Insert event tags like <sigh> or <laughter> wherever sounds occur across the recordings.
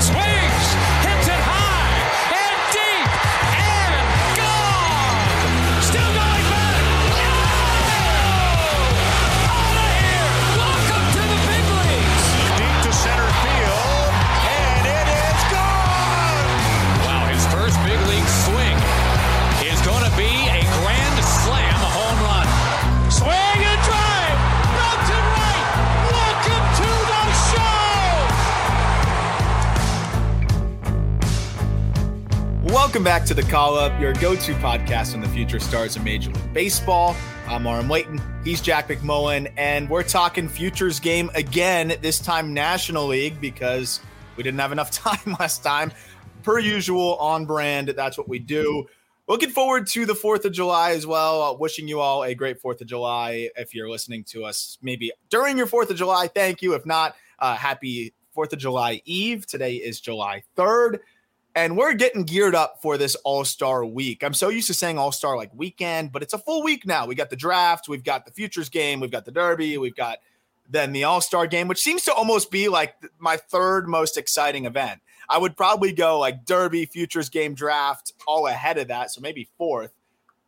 And Welcome back to the Call Up, your go-to podcast on the future stars of Major League Baseball. I'm Aram Leighton. He's Jack McMullen, and we're talking futures game again. This time National League because we didn't have enough <laughs> time last time. Per usual, on brand. That's what we do. Looking forward to the Fourth of July as well. Uh, wishing you all a great Fourth of July. If you're listening to us, maybe during your Fourth of July, thank you. If not, uh, happy Fourth of July Eve. Today is July third and we're getting geared up for this All Star week. I'm so used to saying All Star like weekend, but it's a full week now. We got the draft, we've got the futures game, we've got the Derby, we've got then the All Star game, which seems to almost be like my third most exciting event. I would probably go like Derby, futures game, draft, all ahead of that, so maybe fourth.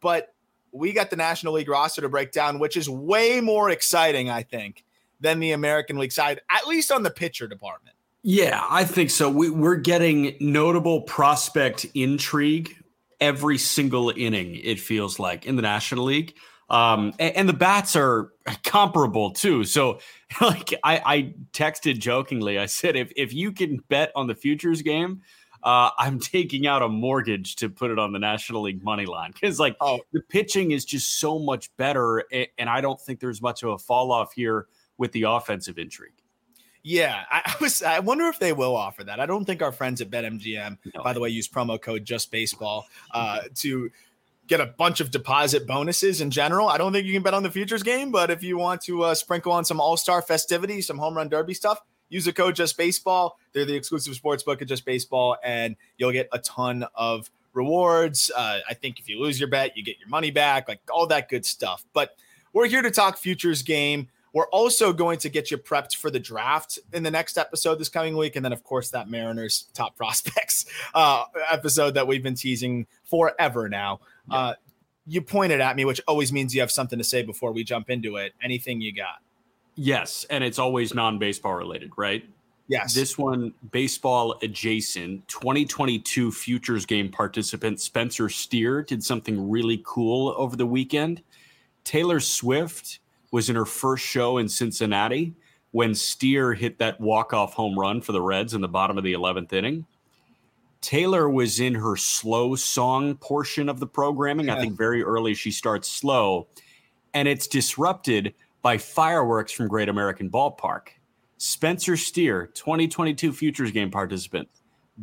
But we got the National League roster to break down, which is way more exciting, I think, than the American League side, at least on the pitcher department. Yeah, I think so. We, we're getting notable prospect intrigue every single inning, it feels like, in the National League. Um, and, and the bats are comparable too. So, <laughs> like, I, I texted jokingly, I said, if, if you can bet on the futures game, uh, I'm taking out a mortgage to put it on the National League money line because, like, Oh. the pitching is just so much better. And I don't think there's much of a fall off here with the offensive intrigue. Yeah, I, <laughs> I was. I wonder if they will offer that. I don't think our friends at BetMGM, No. by the way, use promo code JustBaseball uh, to get a bunch of deposit bonuses in general. I don't think you can bet on the futures game, but if you want to uh, sprinkle on some All Star festivities, some home run derby stuff, use the code Just Baseball. They're the exclusive sports book at Just Baseball, and you'll get a ton of rewards. Uh, I think if you lose your bet, you get your money back, like all that good stuff. But we're here to talk futures game. We're also going to get you prepped for the draft in the next episode this coming week. And then, of course, that Mariners top <laughs> prospects uh, episode that we've been teasing forever now. Uh, you pointed at me, which always means you have something to say before we jump into it. Anything you got? Yes, and it's always non-baseball related, right? Yes. This one, baseball adjacent, 2022 futures game participant Spencer Steer did something really cool over the weekend. Taylor Swift was in her first show in Cincinnati when Steer hit that walk-off home run for the Reds in the bottom of the 11th inning. Taylor was in her slow song portion of the programming. I think very early she starts slow, and it's disrupted by fireworks from Great American Ballpark. Spencer Steer, 2022 Futures Game participant,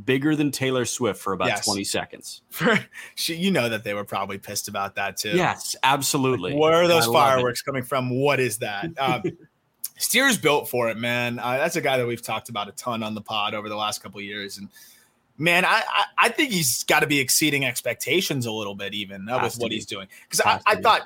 bigger than Taylor Swift for about Yes. 20 seconds. <laughs> she, you know that they were probably pissed about that too. Yes, absolutely. Where are those I fireworks coming from? What is that? Uh, <laughs> Steer's built for it, man. Uh, that's a guy that we've talked about a ton on the pod over the last couple of years, and man, I I, I think he's got to be exceeding expectations a little bit, even uh, with what be. he's doing. Because I, I be. thought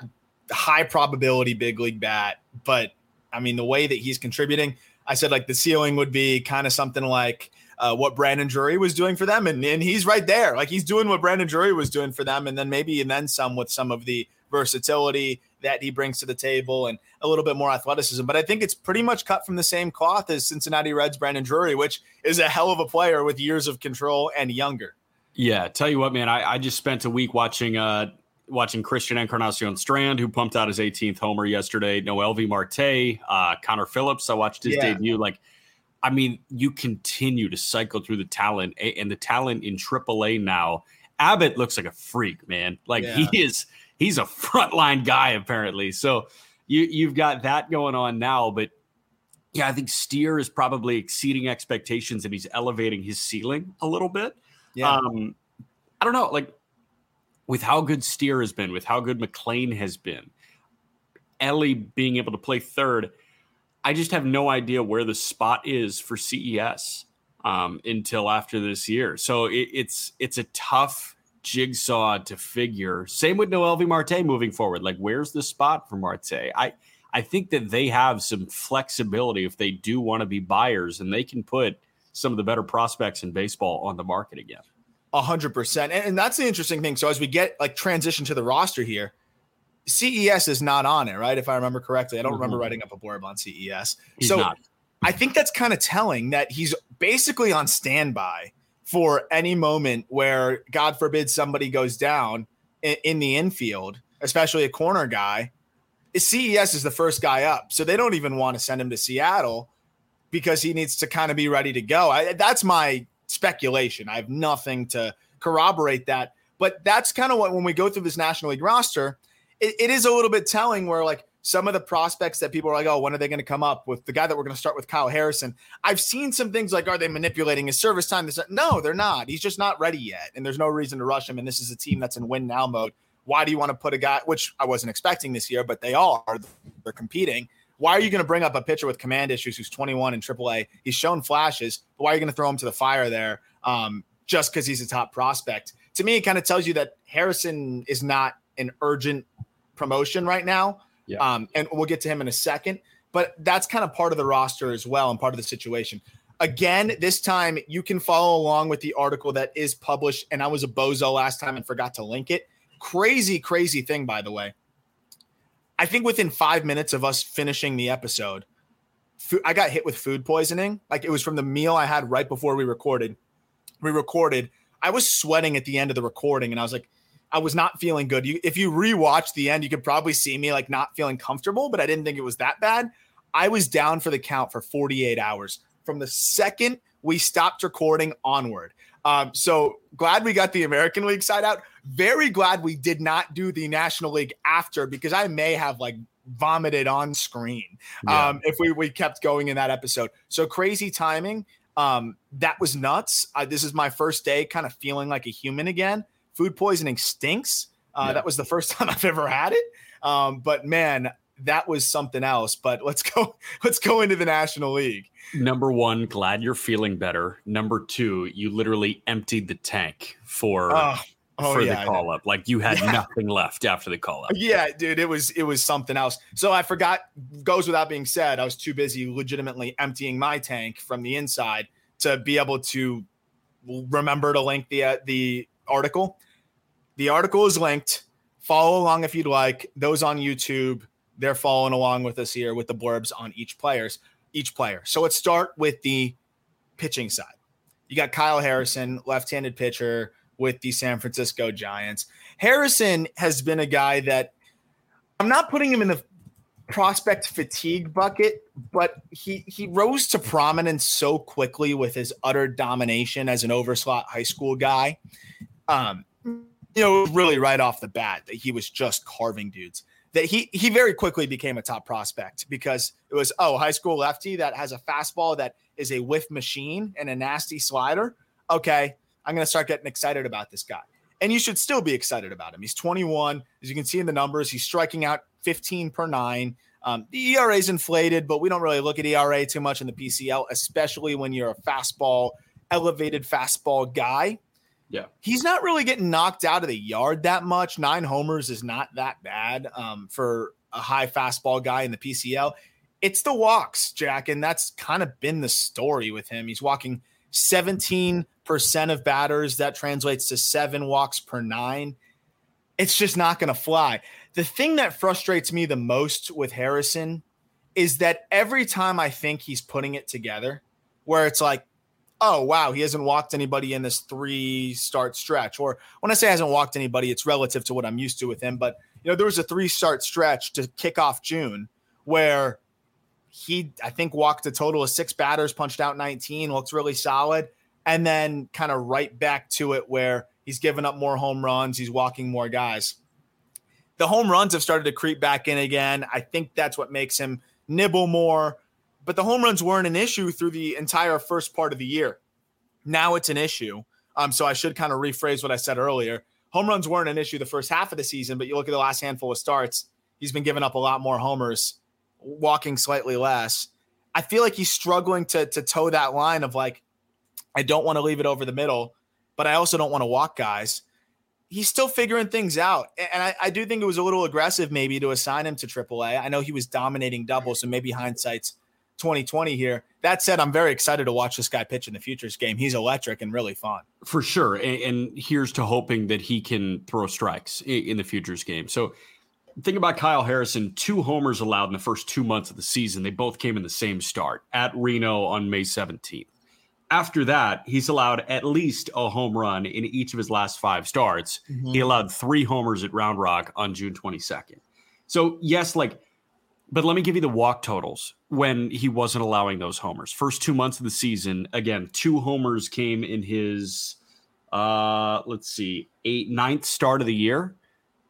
high probability big league bat, but I mean the way that he's contributing, I said like the ceiling would be kind of something like. Uh, what Brandon Drury was doing for them, and, and he's right there. Like he's doing what Brandon Drury was doing for them, and then maybe and then some with some of the versatility that he brings to the table and a little bit more athleticism. But I think it's pretty much cut from the same cloth as Cincinnati Reds Brandon Drury, which is a hell of a player with years of control and younger. Yeah, tell you what, man, I, I just spent a week watching uh watching Christian Encarnacion Strand, who pumped out his 18th homer yesterday. Noelvi Marte, uh, Connor Phillips. I watched his Yeah. debut. Like, I mean, you continue to cycle through the talent and the talent in AAA now. Abbott looks like a freak, man. Like Yeah. he is, he's a <laughs> frontline guy apparently. So you you've got that going on now, but yeah, I think Steer is probably exceeding expectations and he's elevating his ceiling a little bit. Yeah. Um, I don't know, like with how good Steer has been, with how good McLain has been, Ellie being able to play third, I just have no idea where the spot is for CES um, until after this year. So it, it's it's a tough jigsaw to figure. Same with Noelvi Marte moving forward. Like, where's the spot for Marte? I I think that they have some flexibility if they do want to be buyers, and they can put some of the better prospects in baseball on the market again. A hundred percent, and that's the interesting thing. So as we get like transition to the roster here, CES is not on it, right? If I remember correctly, I don't mm-hmm. remember writing up a blurb on CES. He's so not. I think that's kind of telling that he's basically on standby for any moment where, God forbid, somebody goes down in, in the infield, especially a corner guy CES is the first guy up, so they don't even want to send him to Seattle because he needs to kind of be ready to go. I, that's my speculation. I have nothing to corroborate that, but that's kind of what when we go through this National League roster, it, it is a little bit telling. Where like some of the prospects that people are like, oh, when are they going to come up with the guy that we're going to start with, Kyle Harrison? I've seen some things like, are they manipulating his service time? No, they're not. He's just not ready yet, and there's no reason to rush him. And this is a team that's in win now mode. Why do you want to put a guy, which I wasn't expecting this year, but they are, they're competing. Why are you going to bring up a pitcher with command issues who's 21 in AAA? He's shown flashes, but why are you going to throw him to the fire there um, just because he's a top prospect? To me, it kind of tells you that Harrison is not an urgent promotion right now. Yeah. Um, and we'll get to him in a second, but that's kind of part of the roster as well and part of the situation. Again, this time you can follow along with the article that is published. And I was a bozo last time and forgot to link it. Crazy, crazy thing, by the way. I think within five minutes of us finishing the episode, I got hit with food poisoning. Like it was from the meal I had right before we recorded. We recorded. I was sweating at the end of the recording, and I was like, I was not feeling good. You, if you rewatch the end, you could probably see me like not feeling comfortable, but I didn't think it was that bad. I was down for the count for 48 hours from the second we stopped recording onward. Um, so glad we got the American League side out. Very glad we did not do the National League after because I may have like vomited on screen yeah. um, if we, we kept going in that episode. So crazy timing. Um, that was nuts. Uh, this is my first day kind of feeling like a human again. Food poisoning stinks. Uh, yeah. That was the first <laughs> time I've ever had it. Um, but man, that was something else. But let's go. <laughs> Let's go into the National League. Number one, glad you're feeling better. Number two, you literally emptied the tank for oh, oh, for yeah, the call up. Like you had <laughs> yeah. nothing left after the call up. Yeah, dude, it was it was something else. So I forgot. Goes without being said, I was too busy legitimately emptying my tank from the inside to be able to remember to link the uh, the article. The article is linked. Follow along if you'd like. Those on YouTube they're following along with us here with the blurbs on each players, each player. So let's start with the pitching side. You got Kyle Harrison, left-handed pitcher with the San Francisco Giants. Harrison has been a guy that I'm not putting him in the prospect fatigue bucket, but he he rose to prominence so quickly with his utter domination as an overslot high school guy. Um, you know, really right off the bat that he was just carving dudes that he he very quickly became a top prospect because it was oh high school lefty that has a fastball that is a whiff machine and a nasty slider. Okay, I'm gonna start getting excited about this guy, and you should still be excited about him. He's 21, as you can see in the numbers. He's striking out 15 per nine. Um, the ERA is inflated, but we don't really look at ERA too much in the PCL, especially when you're a fastball, elevated fastball guy. Yeah. He's not really getting knocked out of the yard that much. Nine homers is not that bad um, for a high fastball guy in the PCL. It's the walks, Jack. And that's kind of been the story with him. He's walking 17% of batters. That translates to seven walks per nine. It's just not going to fly. The thing that frustrates me the most with Harrison is that every time I think he's putting it together, where it's like, oh wow, he hasn't walked anybody in this three start stretch. Or when I say hasn't walked anybody, it's relative to what I'm used to with him. But you know, there was a three start stretch to kick off June where he I think walked a total of six batters, punched out 19, looks really solid, and then kind of right back to it where he's giving up more home runs, he's walking more guys. The home runs have started to creep back in again. I think that's what makes him nibble more but the home runs weren't an issue through the entire first part of the year. Now it's an issue. Um, so I should kind of rephrase what I said earlier. Home runs weren't an issue the first half of the season, but you look at the last handful of starts, he's been giving up a lot more homers, walking slightly less. I feel like he's struggling to to toe that line of like, I don't want to leave it over the middle, but I also don't want to walk guys. He's still figuring things out. And I, I do think it was a little aggressive maybe to assign him to AAA. I know he was dominating doubles, so maybe hindsight's 2020 here. That said, I'm very excited to watch this guy pitch in the futures game. He's electric and really fun. For sure. And, and here's to hoping that he can throw strikes in, in the futures game. So think about Kyle Harrison, two homers allowed in the first two months of the season. They both came in the same start at Reno on May 17th. After that, he's allowed at least a home run in each of his last five starts. Mm-hmm. He allowed three homers at Round Rock on June 22nd. So, yes, like but let me give you the walk totals when he wasn't allowing those homers. First two months of the season, again, two homers came in his uh let's see, eight ninth start of the year.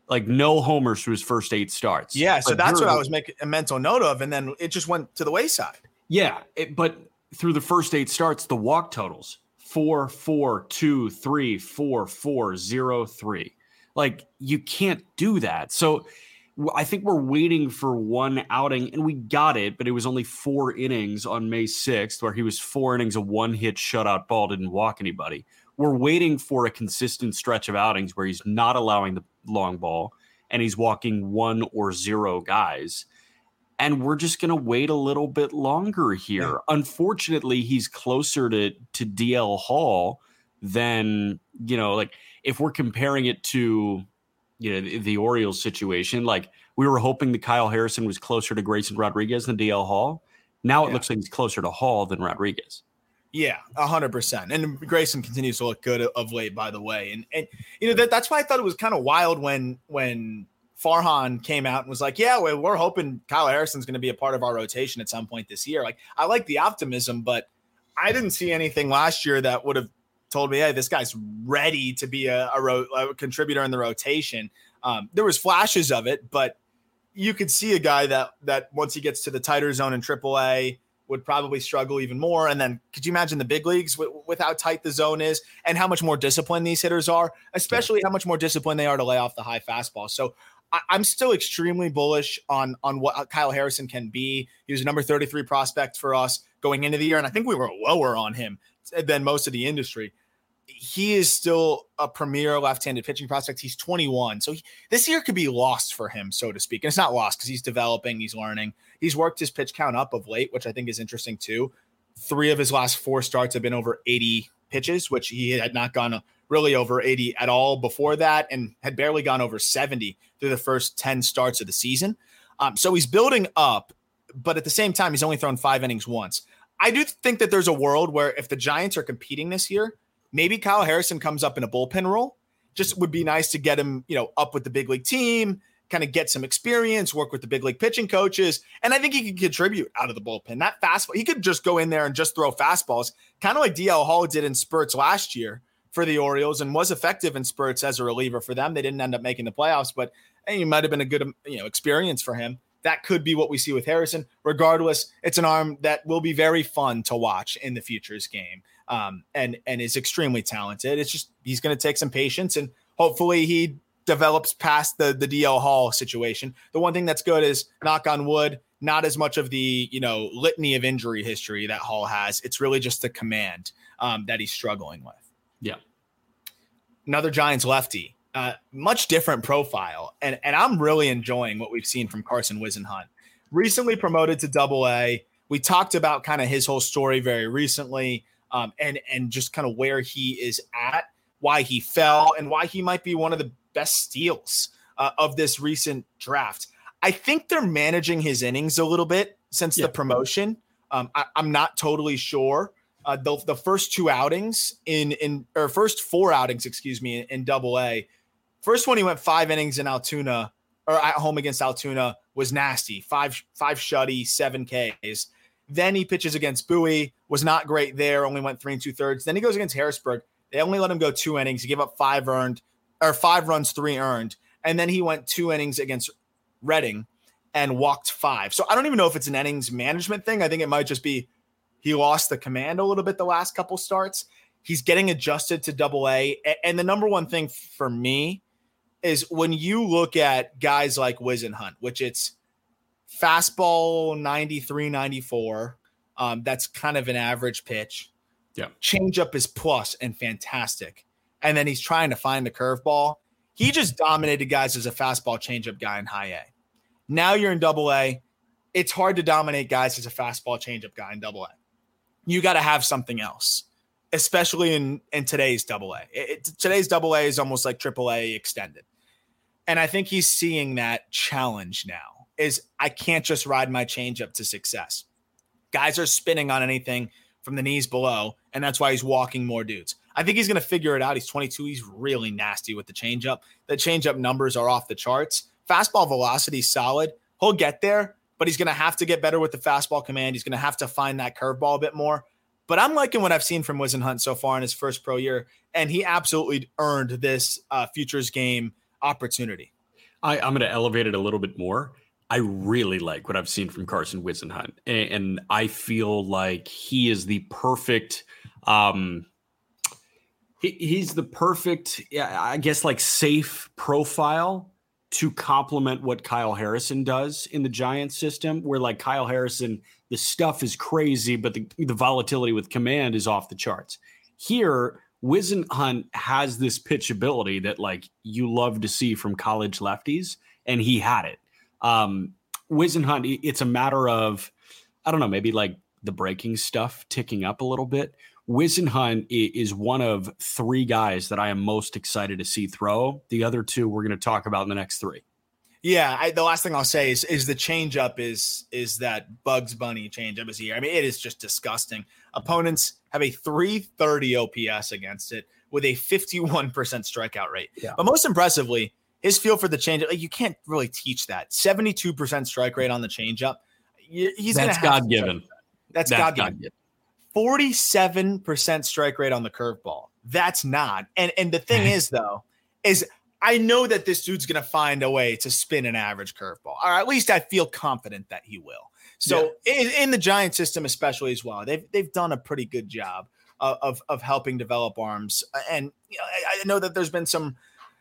Like no homers through his first eight starts. Yeah, so but that's what I was making a mental note of, and then it just went to the wayside. Yeah, it, but through the first eight starts, the walk totals four, four, two, three, four, four, zero, three. Like you can't do that. So I think we're waiting for one outing, and we got it, but it was only four innings on May 6th, where he was four innings, a one hit shutout ball, didn't walk anybody. We're waiting for a consistent stretch of outings where he's not allowing the long ball and he's walking one or zero guys. And we're just going to wait a little bit longer here. Yeah. Unfortunately, he's closer to, to DL Hall than, you know, like if we're comparing it to you know the, the, Orioles situation. Like we were hoping that Kyle Harrison was closer to Grayson Rodriguez than DL Hall. Now it yeah. looks like he's closer to Hall than Rodriguez. Yeah, hundred percent. And Grayson continues to look good of late, by the way. And and you know that that's why I thought it was kind of wild when when Farhan came out and was like, "Yeah, well, we're hoping Kyle Harrison's going to be a part of our rotation at some point this year." Like I like the optimism, but I didn't see anything last year that would have told me, hey, this guy's ready to be a, a, ro- a contributor in the rotation. Um, there was flashes of it, but you could see a guy that that once he gets to the tighter zone in AAA would probably struggle even more. And then could you imagine the big leagues with, with how tight the zone is and how much more disciplined these hitters are, especially how much more disciplined they are to lay off the high fastball. So I, am still extremely bullish on on what Kyle Harrison can be. He was a number 33 prospect for us going into the year, and I think we were lower on him than most of the industry he is still a premier left-handed pitching prospect. He's 21, so he, this year could be lost for him, so to speak. And it's not lost because he's developing, he's learning. He's worked his pitch count up of late, which I think is interesting too. Three of his last four starts have been over 80 pitches, which he had not gone really over 80 at all before that, and had barely gone over 70 through the first 10 starts of the season. Um, so he's building up, but at the same time, he's only thrown five innings once. I do think that there's a world where if the Giants are competing this year maybe Kyle Harrison comes up in a bullpen role. Just would be nice to get him, you know, up with the big league team, kind of get some experience, work with the big league pitching coaches, and I think he could contribute out of the bullpen. That fastball, he could just go in there and just throw fastballs, kind of like DL Hall did in spurts last year for the Orioles, and was effective in spurts as a reliever for them. They didn't end up making the playoffs, but it might have been a good, um, you know, experience for him. That could be what we see with Harrison. Regardless, it's an arm that will be very fun to watch in the futures game um, and and is extremely talented. It's just he's going to take some patience, and hopefully he develops past the the DL Hall situation. The one thing that's good is knock on wood, not as much of the you know litany of injury history that Hall has. It's really just the command um, that he's struggling with. Yeah, another Giants lefty, uh, much different profile, and and I'm really enjoying what we've seen from Carson Whisenhunt. Recently promoted to Double A. We talked about kind of his whole story very recently um, and and just kind of where he is at, why he fell, and why he might be one of the best steals uh, of this recent draft. I think they're managing his innings a little bit since yeah. the promotion. Um, I, am not totally sure. Uh, the, the first two outings in in or first four outings, excuse me, in, in Double A. First one he went five innings in Altoona or at home against Altoona was nasty. Five five shutty, seven Ks. Then he pitches against Bowie, was not great there, only went three and two thirds. Then he goes against Harrisburg. They only let him go two innings. He gave up five earned or five runs, three earned. And then he went two innings against Reading and walked five. So I don't even know if it's an innings management thing. I think it might just be he lost the command a little bit the last couple starts. He's getting adjusted to double A. And the number one thing for me is when you look at guys like Whisenhunt, which it's fastball 93, 94. Um, that's kind of an average pitch. Yeah. Changeup is plus and fantastic. And then he's trying to find the curveball. He just dominated guys as a fastball changeup guy in high A. Now you're in double A. It's hard to dominate guys as a fastball changeup guy in double A. You got to have something else, especially in, in today's double A. It, today's double A is almost like triple A extended. And I think he's seeing that challenge now is I can't just ride my changeup to success. Guys are spinning on anything from the knees below, and that's why he's walking more dudes. I think he's going to figure it out. He's 22. He's really nasty with the changeup. The changeup numbers are off the charts. Fastball velocity solid. He'll get there, but he's going to have to get better with the fastball command. He's going to have to find that curveball a bit more. But I'm liking what I've seen from Whisenhunt so far in his first pro year, and he absolutely earned this uh, futures game opportunity. I, I'm going to elevate it a little bit more. I really like what I've seen from Carson Whisenhunt, and, and I feel like he is the perfect. Um, he, he's the perfect, I guess, like safe profile to complement what Kyle Harrison does in the Giants system, where like Kyle Harrison, the stuff is crazy, but the, the volatility with command is off the charts. Here, Whisenhunt has this pitchability that like you love to see from college lefties, and he had it. Um, Whisenhunt, it's a matter of I don't know, maybe like the breaking stuff ticking up a little bit. Whisenhunt is one of three guys that I am most excited to see throw. The other two we're going to talk about in the next three. Yeah, I, the last thing I'll say is is the changeup is is that Bugs Bunny changeup is here. I mean, it is just disgusting. Opponents have a 330 OPS against it with a 51% strikeout rate. Yeah. But most impressively, his feel for the changeup, like you can't really teach that. 72% strike rate on the changeup. He's that's God given. That's, that's God given. 47% strike rate on the curveball. That's not. And and the thing is <laughs> though, is I know that this dude's going to find a way to spin an average curveball, or at least I feel confident that he will. So yeah. in, in, the Giant system, especially as well, they've they've done a pretty good job of of, of helping develop arms. Uh, and you know, I, I know that there's been some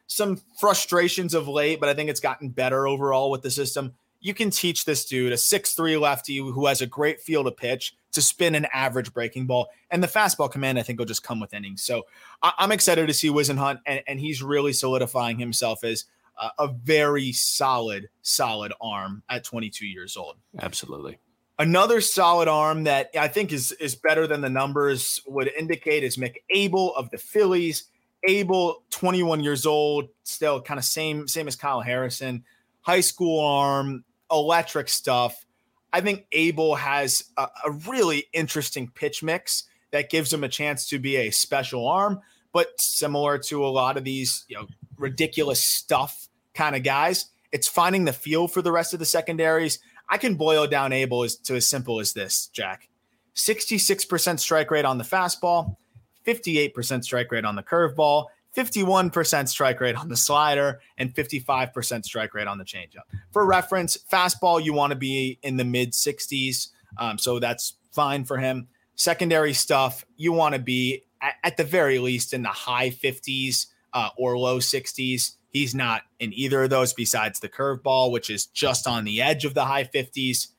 some frustrations of late, but I think it's gotten better overall with the system. You can teach this dude, a six-three lefty who has a great feel to pitch, to spin an average breaking ball. And the fastball command, I think, will just come with innings. So I- am excited to see Whisenhunt, and, and he's really solidifying himself as uh, a very solid, solid arm at 22 years old. Absolutely. Another solid arm that I think is is better than the numbers would indicate is Mick Abel of the Phillies. Abel, 21 years old, still kind of same same as Kyle Harrison. High school arm, electric stuff. I think Abel has a, a really interesting pitch mix that gives him a chance to be a special arm, but similar to a lot of these, you know, ridiculous stuff kind of guys, it's finding the feel for the rest of the secondaries. I can boil down Abel as to as simple as this, Jack. 66% strike rate on the fastball, 58% strike rate on the curveball, 51% strike rate on the slider and 55% strike rate on the changeup. For reference, fastball, you want to be in the mid 60s. Um, so that's fine for him. Secondary stuff, you want to be at, at, the very least in the high 50s uh, or low 60s. He's not in either of those besides the curveball, which is just on the edge of the high 50s.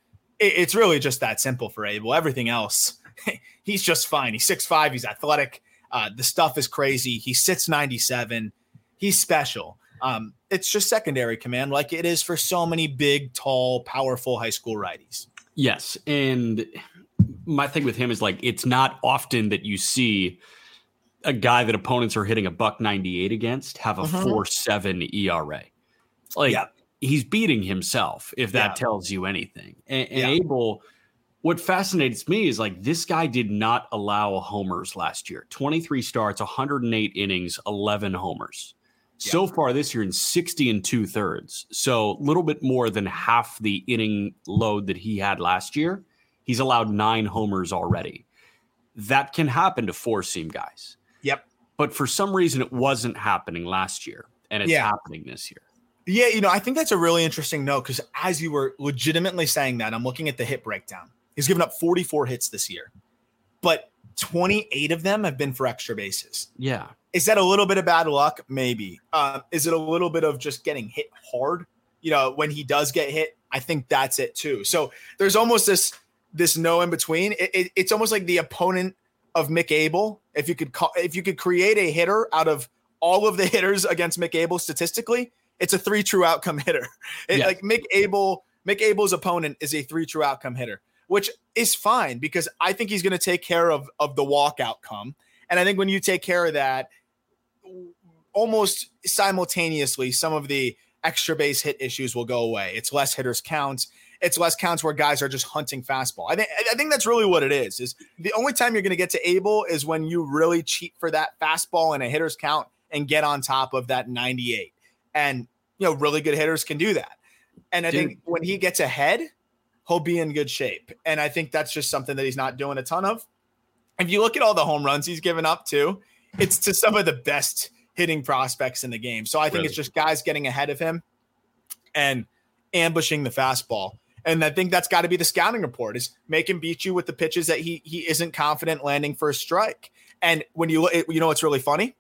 It, it's really just that simple for Abel. Everything else, <laughs> he's just fine. He's 6'5, he's athletic. Uh, the stuff is crazy. He sits 97. He's special. Um, it's just secondary command, like it is for so many big, tall, powerful high school righties. Yes, and my thing with him is like it's not often that you see a guy that opponents are hitting a buck 98 against have a mm-hmm. 4-7 ERA. Like yeah. he's beating himself if that yeah. tells you anything. And, and yeah. Abel what fascinates me is like this guy did not allow homers last year. 23 starts 108 innings 11 homers. Yeah. so far this year in 60 and two thirds so a little bit more than half the inning load that he had last year he's allowed nine homers already. That can happen to four seam guys. Yep. But for some reason it wasn't happening last year and it's yeah. happening this year. Yeah, you know, I think that's a really interesting note because as you were legitimately saying that, I'm looking at the hit breakdown. He's given up 44 hits this year, but 28 of them have been for extra bases. Yeah. Is that a little bit of bad luck? Maybe. Uh, is it a little bit of just getting hit hard? You know, when he does get hit, I think that's it too. So there's almost this this no in between. It, it, it's almost like the opponent of Mick Abel. If you could call, if you could create a hitter out of all of the <laughs> hitters against Mick Abel statistically, it's a three true outcome <laughs> hitter. It, Like Mick Abel, Mick Abel's opponent is a three true outcome hitter, which is fine because I think he's going to take care of of the walk outcome. And I think when you take care of that, almost simultaneously, some of the extra base hit issues will go away. It's less hitters counts. It's less counts where guys are just hunting fastball. I think I think that's really what it is. Is the only time you're going to get to Abel is when you really cheat for that fastball and a hitter's count and get on top of that 98. And you know, really good hitters can do that. And I Dude. think when he gets ahead, he'll be in good shape. And I think that's just something that he's not doing a ton of. If you look at all the home runs he's given up to, it's to some of the best hitting prospects in the game. So I think really? it's just guys getting ahead of him and ambushing the fastball. And I think that's got to be the scouting report is make him beat you with the pitches that he he isn't confident landing for a strike. And when you look, you know what's really funny?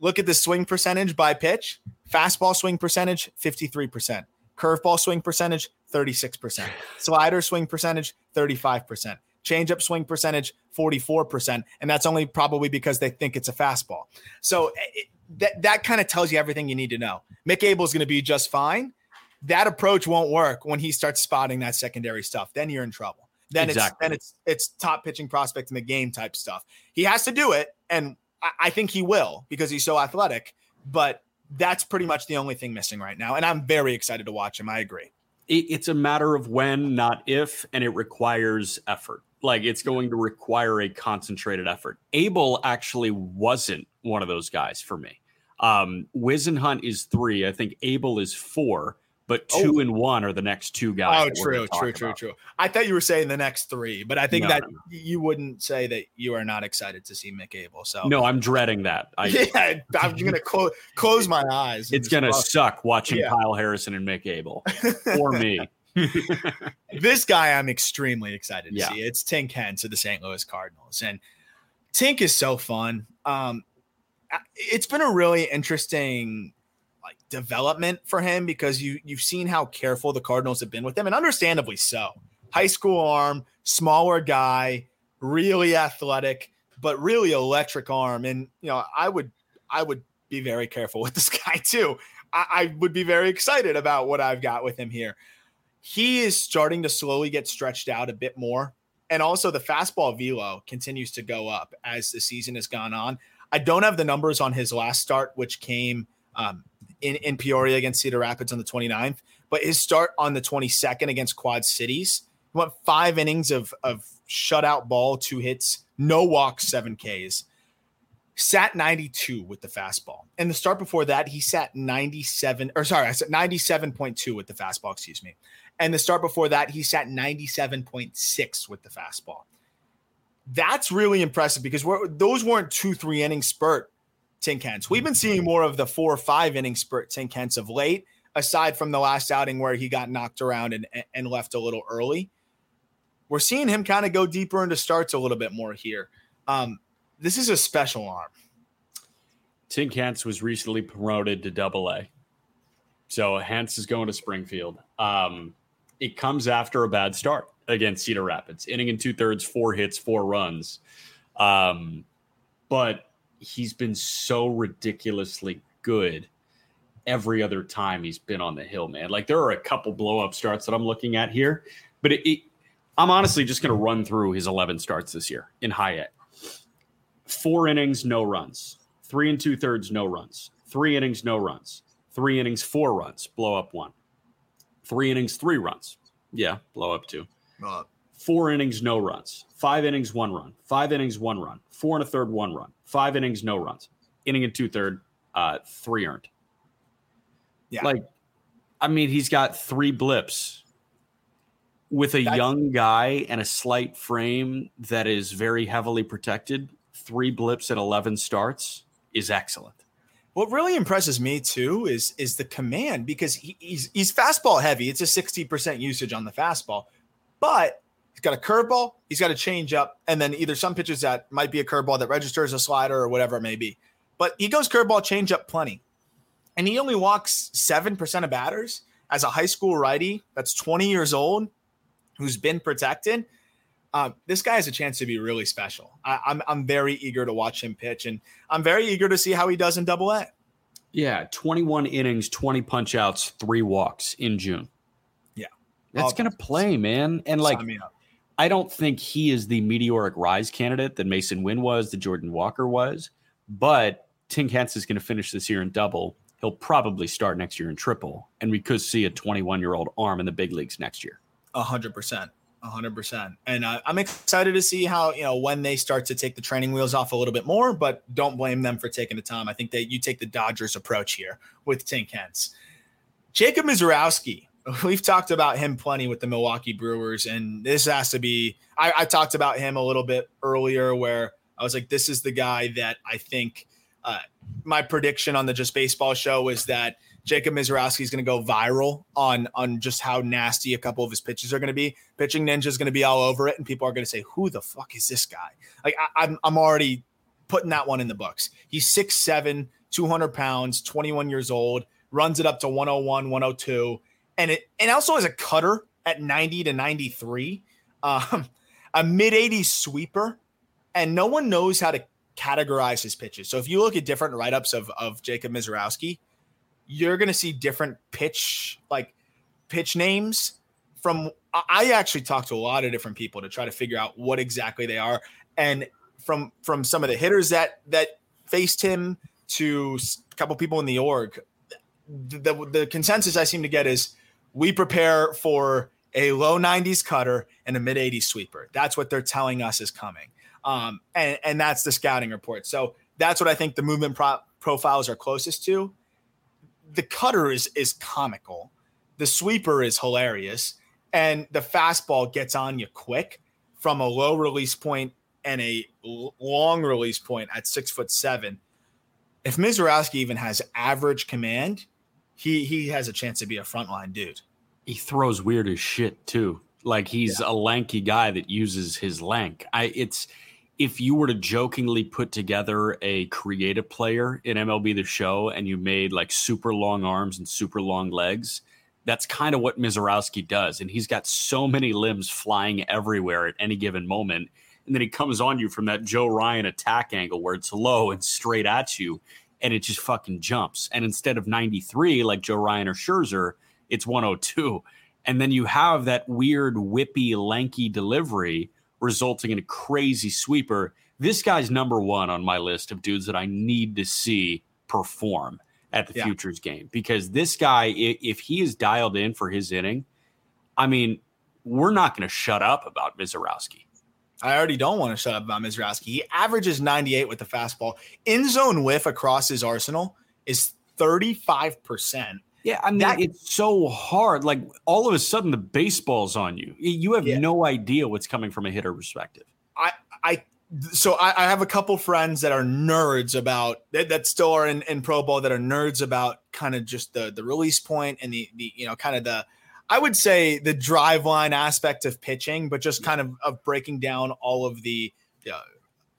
Look at the swing percentage by pitch. Fastball swing percentage 53%. Curveball swing percentage 36%. Slider swing percentage 35%. Changeup swing percentage 44%, and that's only probably because they think it's a fastball. So eh, it, that that kind of tells you everything you need to know. Mick Abel is going to be just fine. That approach won't work when he starts spotting that secondary stuff. Then you're in trouble. Then exactly. it's then it's it's top pitching prospect in the game type stuff. He has to do it, and I, I think he will because he's so athletic. But that's pretty much the only thing missing right now, and I'm very excited to watch him. I agree. It's a matter of when, not if, and it requires effort. Like it's going to require a concentrated effort. Abel actually wasn't one of those guys for me. Um, Whisenhunt is three. I think Abel is four, but two oh. and one are the next two guys. Oh, true, true, true, true. I thought you were saying the next three, but I think no, that no, no. you wouldn't say that you are not excited to see Mick Abel. So no, I'm dreading that. <laughs> I, yeah, I'm gonna <laughs> close close my eyes. It's gonna suck watching yeah. Kyle Harrison and Mick Abel <laughs> for me. this guy I'm extremely excited to yeah. see. It's Tink Hence of the St. Louis Cardinals. And Tink is so fun. Um, it's been a really interesting development for him because you you've seen how careful the Cardinals have been with him, and understandably so. High school arm, smaller guy, really athletic, but really electric arm. And you know, I would I would be very careful with <laughs> this guy too. I, I would be very excited about what I've got with him here he is starting to slowly get stretched out a bit more. And also the fastball velo continues to go up as the season has gone on. I don't have the numbers on his last start, which came um, in, in Peoria against Cedar Rapids on the 29th, but his start on the 22nd against Quad Cities, he went five innings of, of shutout ball, two hits, no walks, seven Ks sat 92 with the fastball. And the start before that, he sat 97, or sorry, I said 97.2 with the fastball, excuse me. And the start before that, he sat 97.6 with the fastball. That's really impressive because those weren't two, three inning spurt Tink Hence. We've been seeing more of the four or five inning spurt Tink Hence of late, aside from the last outing where he got knocked around and, and left a little early. We're seeing him kind of go deeper into starts a little bit more here. Um, this is a special arm. Tink Hence was recently promoted to double A. So Hence is going to Springfield. Um, it comes after a bad start against Cedar Rapids, inning and two thirds, four hits, four runs. Um, but he's been so ridiculously good every other time he's been on the hill, man. Like there are a couple blow up starts that I'm looking at here, but it, it, I'm honestly just going to run through his 11 starts this year in A. Four innings, no runs. Three and two thirds, no runs. Three innings, no runs. Three innings, four runs, blow up one. Three innings, three runs. Yeah, blow up two. Four innings, no runs. Five innings, one run. Five innings, one run. Four and a third, one run. Five innings, no runs. Inning and two third, uh, three earned. Yeah. Like, I mean, he's got three blips with a That's- young guy and a slight frame that is very heavily protected. Three blips at 11 starts is excellent. What really impresses me too is is the command because he, he's he's fastball heavy. It's a sixty percent usage on the fastball, but he's got a curveball, he's got a changeup, and then either some pitches that might be a curveball that registers a slider or whatever it may be. But he goes curveball, changeup plenty, and he only walks seven percent of batters as a high school righty that's twenty years old, who's been protected. Uh, this guy has a chance to be really special. I, I'm I'm very eager to watch him pitch, and I'm very eager to see how he does in Double A. Yeah, 21 innings, 20 punch outs, three walks in June. Yeah, that's gonna play, man. And like, I don't think he is the meteoric rise candidate that Masyn Winn was, that Jordan Walker was, but Tink Hence is going to finish this year in double. He'll probably start next year in triple, and we could see a 21 year old arm in the big leagues next year. A hundred percent hundred percent. And uh, I'm excited to see how, you know, when they start to take the training wheels off a little bit more, but don't blame them for taking the time. I think that you take the Dodgers approach here with Tink Hence. Jacob Misiorowski, <laughs> we've talked about him plenty with the Milwaukee Brewers, and this has to be, I, I talked about him a little bit earlier where I was like, this is the guy that I think uh, my prediction on the Just Baseball show is that Jacob Misiorowski is going to go viral on on just how nasty a couple of his pitches are going to be. Pitching Ninja is going to be all over it, and people are going to say, "Who the fuck is this guy?" Like I, I'm I'm already putting that one in the books. He's 6'7", 200 pounds, 21 years old, runs it up to 101, 102, and it and also as a cutter at 90 to 93, um, <laughs> a mid 80s sweeper, and no one knows how to categorize his pitches. So if you look at different write ups of of Jacob Misiorowski you're to see different pitch like pitch names from I actually talked to a lot of different people to try to figure out what exactly they are and from from some of the hitters that that faced him to a couple people in the org the, the, the consensus I seem to get is we prepare for a low 90s cutter and a mid 80s sweeper. That's what they're telling us is coming. Um, and, and that's the scouting report. So that's what I think the movement pro- profiles are closest to the cutter is is comical, the sweeper is hilarious, and the fastball gets on you quick from a low release point and a long release point at six foot seven. If Misiorowski even has average command, he he has a chance to be a frontline dude. He throws weird as shit too. Like he's yeah. a lanky guy that uses his lank. I it's if you were to jokingly put together a creative player in MLB The Show and you made like super long arms and super long legs, that's kind of what Misiorowski does. And he's got so many limbs flying everywhere at any given moment. And then he comes on you from that Joe Ryan attack angle where it's low and straight at you and it just fucking jumps. And instead of 93 like Joe Ryan or Scherzer, it's 102. And then you have that weird, whippy, lanky delivery resulting in a crazy sweeper. This guy's number one on my list of dudes that I need to see perform at the yeah. futures game because this guy, if he is dialed in for his inning, I mean, we're not going to shut up about Misiorowski. I already don't want to shut up about Misiorowski. He averages 98 with the fastball. In zone whiff across his arsenal is 35%. Yeah, I mean that, it's so hard. Like all of a sudden the baseball's on you. You have yeah. no idea what's coming from a hitter perspective. I I so I, I have a couple friends that are nerds about that, that still are in, in pro ball that are nerds about kind of just the the release point and the the you know kind of the I would say the Driveline aspect of pitching, but just kind of of breaking down all of the uh,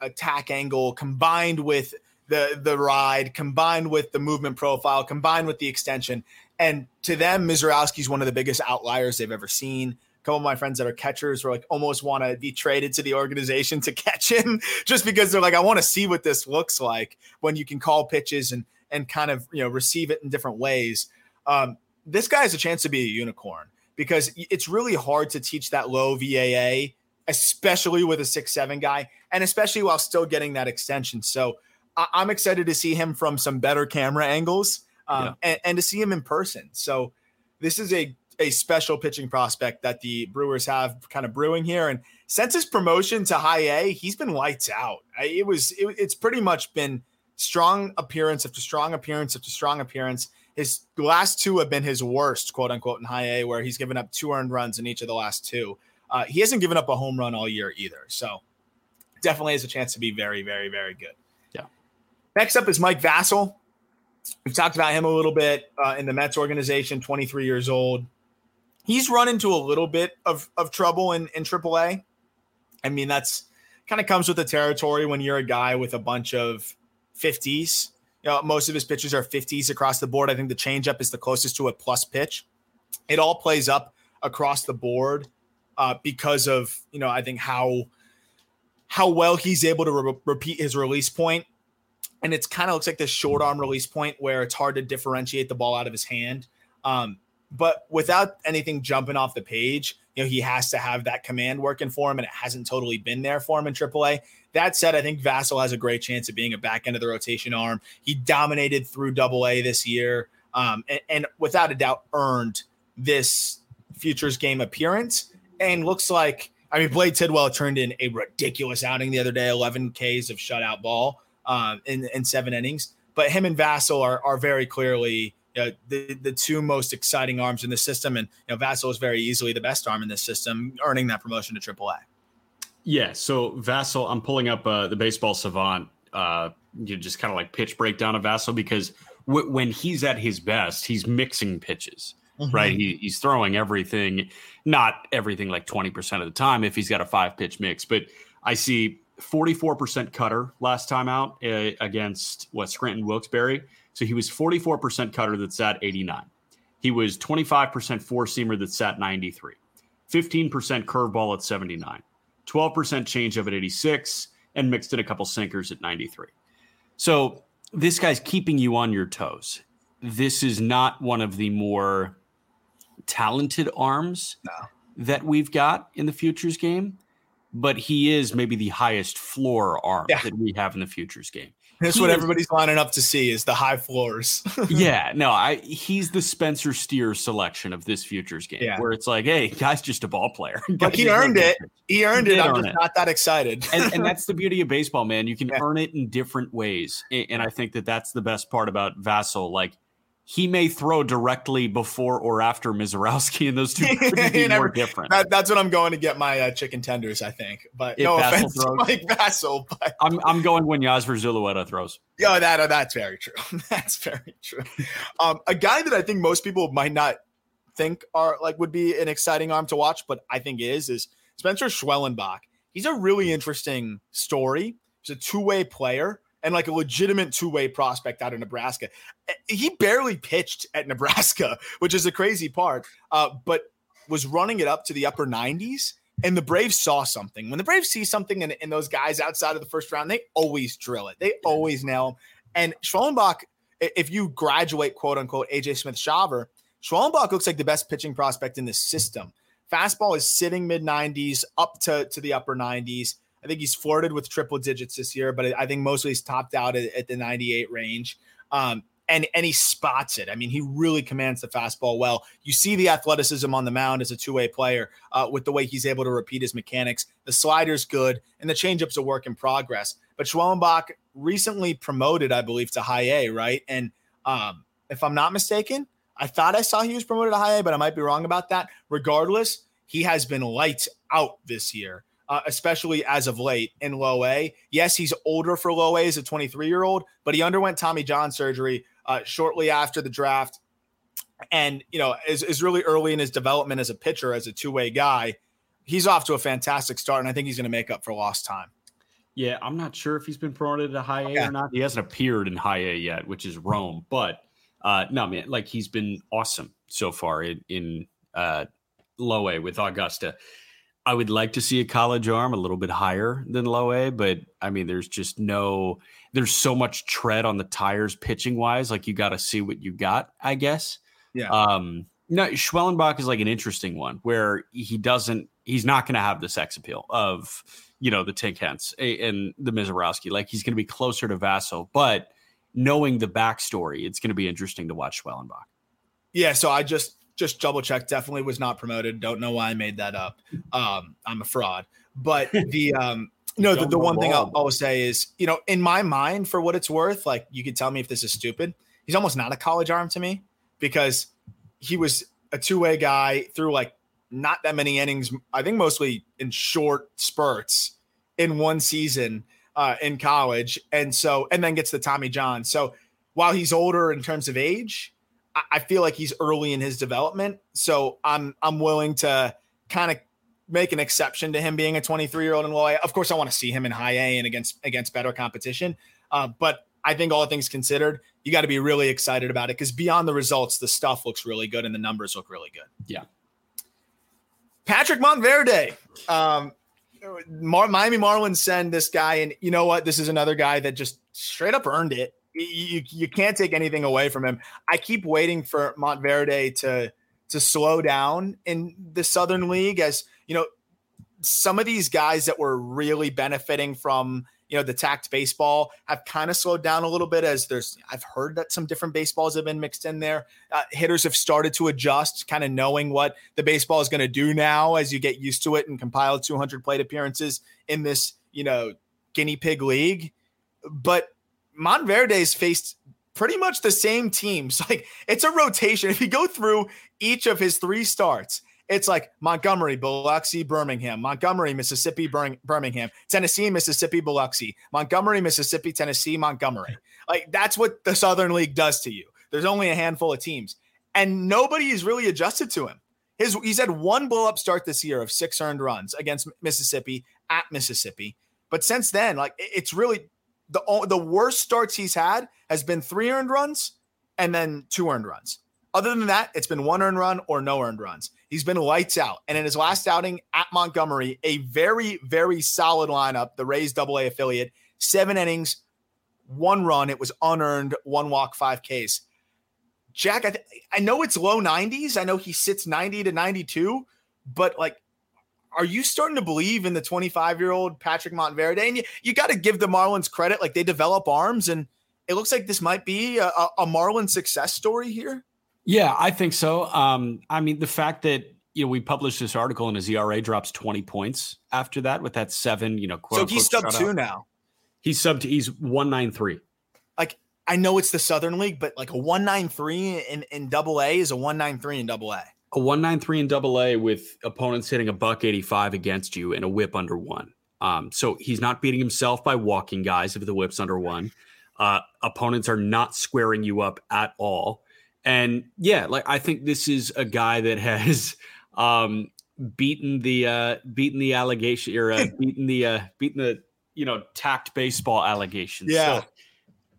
attack angle combined with the the ride combined with the movement profile combined with the extension. And to them Misiorowski's one of the biggest outliers they've ever seen. A couple of my friends that are catchers were like almost want to be traded to the organization to catch him <laughs> just because they're like I want to see what this looks like when you can call pitches and and kind of you know receive it in different ways. Um, this guy has a chance to be a unicorn because it's really hard to teach that low VAA especially with a six seven guy and especially while still getting that extension. So I- am excited to see him from some better camera angles um, yeah. and, and to see him in person. So this is a a special pitching prospect that the Brewers have kind of brewing here. And since his promotion to high A, he's been lights out. It was it, it's pretty much been strong appearance after strong appearance after strong appearance. His last two have been his worst, quote unquote, in high A, where he's given up two earned runs in each of the last two. Uh, he hasn't given up a home run all year either. So definitely has a chance to be very, very, very good. Next up is Mike Vasil. we've talked about him a little bit uh, in the Mets organization, 23 years old. He's run into a little bit of, of trouble in, in AAA. I mean, that's kind of comes with the territory when you're a guy with a bunch of 50s. You know, most of his pitches are 50s across the board. I think the changeup is the closest to a plus pitch. It all plays up across the board uh, because of you know I think how how well he's able to re- repeat his release point, and it's kind of looks like this short arm release point where it's hard to differentiate the ball out of his hand. Um, but without anything jumping off the page, you know he has to have that command working for him, and it hasn't totally been there for him in AAA. That said, I think Vasil has a great chance of being a back end of the rotation arm. He dominated through Double A this year, um, and, and without a doubt earned this futures game appearance and looks like I mean Blade Tidwell turned in a ridiculous outing the other day, 11 Ks of shutout ball um, in in seven innings. But him and Vasil are are very clearly you know, the the two most exciting arms in the system, and you know Vasil is very easily the best arm in this system, earning that promotion to AAA. Yeah, so Vasil, I'm pulling up uh, the baseball savant, uh, you know, just kind of like pitch breakdown of Vasil because w- when he's at his best, he's mixing pitches mm-hmm. right? He, he's throwing everything, not everything like 20% of the time if he's got a five pitch mix, but I see 44% cutter last time out uh, against what Scranton Wilkes-Barre. So he was 44% cutter that sat 89. He was 25% four seamer that sat 93, 15% curveball at 79, 12% changeup at 86, and mixed in a couple sinkers at 93. So this guy's keeping you on your toes. This is not one of the more talented arms no. that we've got in the futures game, but he is maybe the highest floor arm yeah. that we have in the futures game. That's he what is, everybody's lining up to see is the high floors. <laughs> yeah, no, I he's the Spencer Steer selection of this futures game, yeah. where it's like, hey, guy's just a ball player. <laughs> But he earned it. He earned he it. I'm just it. not that excited. and, and, <laughs> that's the beauty of baseball, man. You can yeah. earn it in different ways, and I think that that's the best part about Vasil. Like he may throw directly before or after Misiorowski, and those two <laughs> could be more different. That, that's what I'm going to get my uh, chicken tenders, I think. But if no Vasil offense throws, Mike Vasil, but I'm I'm going when Yosver Zulueta throws. <laughs> Yeah, that uh, that's very true. <laughs> that's very true. Um, a guy that I think most people might not think are like would be an exciting arm to watch, but I think is is Spencer Schwellenbach. He's a really interesting story. He's a two way player and like a legitimate two way prospect out of Nebraska. Eh, he barely pitched at <laughs> Nebraska, which is a crazy part, uh, but was running it up to the upper 90s. And the Braves saw something. When the Braves see something in, in those guys outside of the first round, they always drill it. They always nail them. And Schwellenbach, if you graduate, quote unquote, AJ Smith Shawver, Schwellenbach looks like the best pitching prospect in this system. Fastball is sitting mid 90s up to, to the upper 90s. I think he's flirted with triple digits this year, but I think mostly he's topped out at, at the 98 range. Um, and and he spots it. I mean, he really commands the fastball well. You see the athleticism on the mound as a two way player uh, with the way he's able to repeat his mechanics. The slider's good, and the changeup's a work in progress. But Schwellenbach recently promoted, I believe, to high A, right? And um, if I'm not mistaken, I thought I saw he was promoted to high A, but I might be wrong about that. Regardless, he has been lights out this year uh, especially as of late in low A. Yes, he's older for low A as a 23 year old, but he underwent Tommy John surgery uh, shortly after the draft. And, you know, is, is really early in his development as a pitcher, as a two way guy. He's off to a fantastic start, and I think he's going to make up for lost time. Yeah, I'm not sure if he's been promoted to high A okay. or not. He hasn't appeared in high A yet, which is Rome. But uh, no, man, like he's been awesome so far in, in uh, low A with Augusta. I would like to see a college arm a little bit higher than low A, but I mean, there's just no, there's so much tread on the tires pitching wise. Like you got to see what you got, I guess. Yeah. Um, no, Schwellenbach is like an interesting one where he doesn't, he's not going to have the sex appeal of, you know, the Tink Hence and the Misiorowski. Like he's going to be closer to Vasil, but knowing the backstory, it's going to be interesting to watch Schwellenbach. Yeah. So I just, just double check. Definitely was not promoted. Don't know why I made that up. Um, I'm a fraud. But <laughs> the um, no, the, the one thing I'll always say is, you know, in my mind, for what it's worth, like you could tell me if this is stupid. He's almost not a college arm to me because he was a two way guy through like not that many innings. I think mostly in short spurts in one season uh, in college, and so and then gets the Tommy John. So while he's older in terms of age, I, feel like he's early in his development. So I'm I'm willing to kind of make an exception to him being a 23 year old in low A. Of course, I want to see him in high A and against against better competition. Uh, but I think all things considered, you got to be really excited about it because beyond the results, the stuff looks really good and the numbers look really good. Yeah. Patrick Monteverde, um, Mar- Miami Marlins send this guy, and you know what? This is another guy that just straight up earned it. You, you, can't take anything away from him. I keep waiting for Monteverde to to slow down in the Southern League, as you know, some of these guys that were really benefiting from you know the tact baseball have kind of slowed down a little bit as there's i've heard that some different baseballs have been mixed in there uh, hitters have started to adjust kind of knowing what the baseball is going to do now as you get used to it and compile 200 plate appearances in this you know guinea pig league but monteverde's faced pretty much the same teams <laughs> like it's a rotation. If you go through each of his three starts it's like Montgomery, Biloxi, Birmingham, Montgomery, Mississippi, Birmingham, Tennessee, Mississippi, Biloxi, Montgomery, Mississippi, Tennessee, Montgomery. Like that's what the Southern League does to you. There's only a handful of teams, and nobody is really adjusted to him. His he's had one blow up start this year of six earned runs against Mississippi at Mississippi, but since then, like it's really the the worst starts he's had has been three earned runs and then two earned runs. Other than that, it's been one earned run or no earned runs. He's been lights out. And in his last outing at Montgomery, a very, very solid lineup, the Rays double A affiliate, seven innings, one run. It was unearned, one walk, five Ks. Jack, I, th- I know it's low 90s. I know he sits 90 to 92, but like, are you starting to believe in the 25 year old Patrick Monteverde? And you, you got to give the Marlins credit. Like, they develop arms, and it looks like this might be a, a Marlin success story here. Yeah, I think so. Um, I mean, the fact that you know we published this article and his ERA drops twenty points after that with that seven, you know, so he's sub two now. He's sub to he's one nine three. Like I know it's the Southern League, but like a one nine three in in Double A is a one nine three in Double A. A one nine three in Double A with opponents hitting a buck eighty five against you and a whip under one. Um, so he's not beating himself by walking guys if the whip's under one. Uh, opponents are not squaring you up at all. And yeah, like I think this is a guy that has <laughs> um, beaten the uh, beaten the allegation or uh, <laughs> beaten the uh, beaten the you know tact baseball allegations. Yeah. So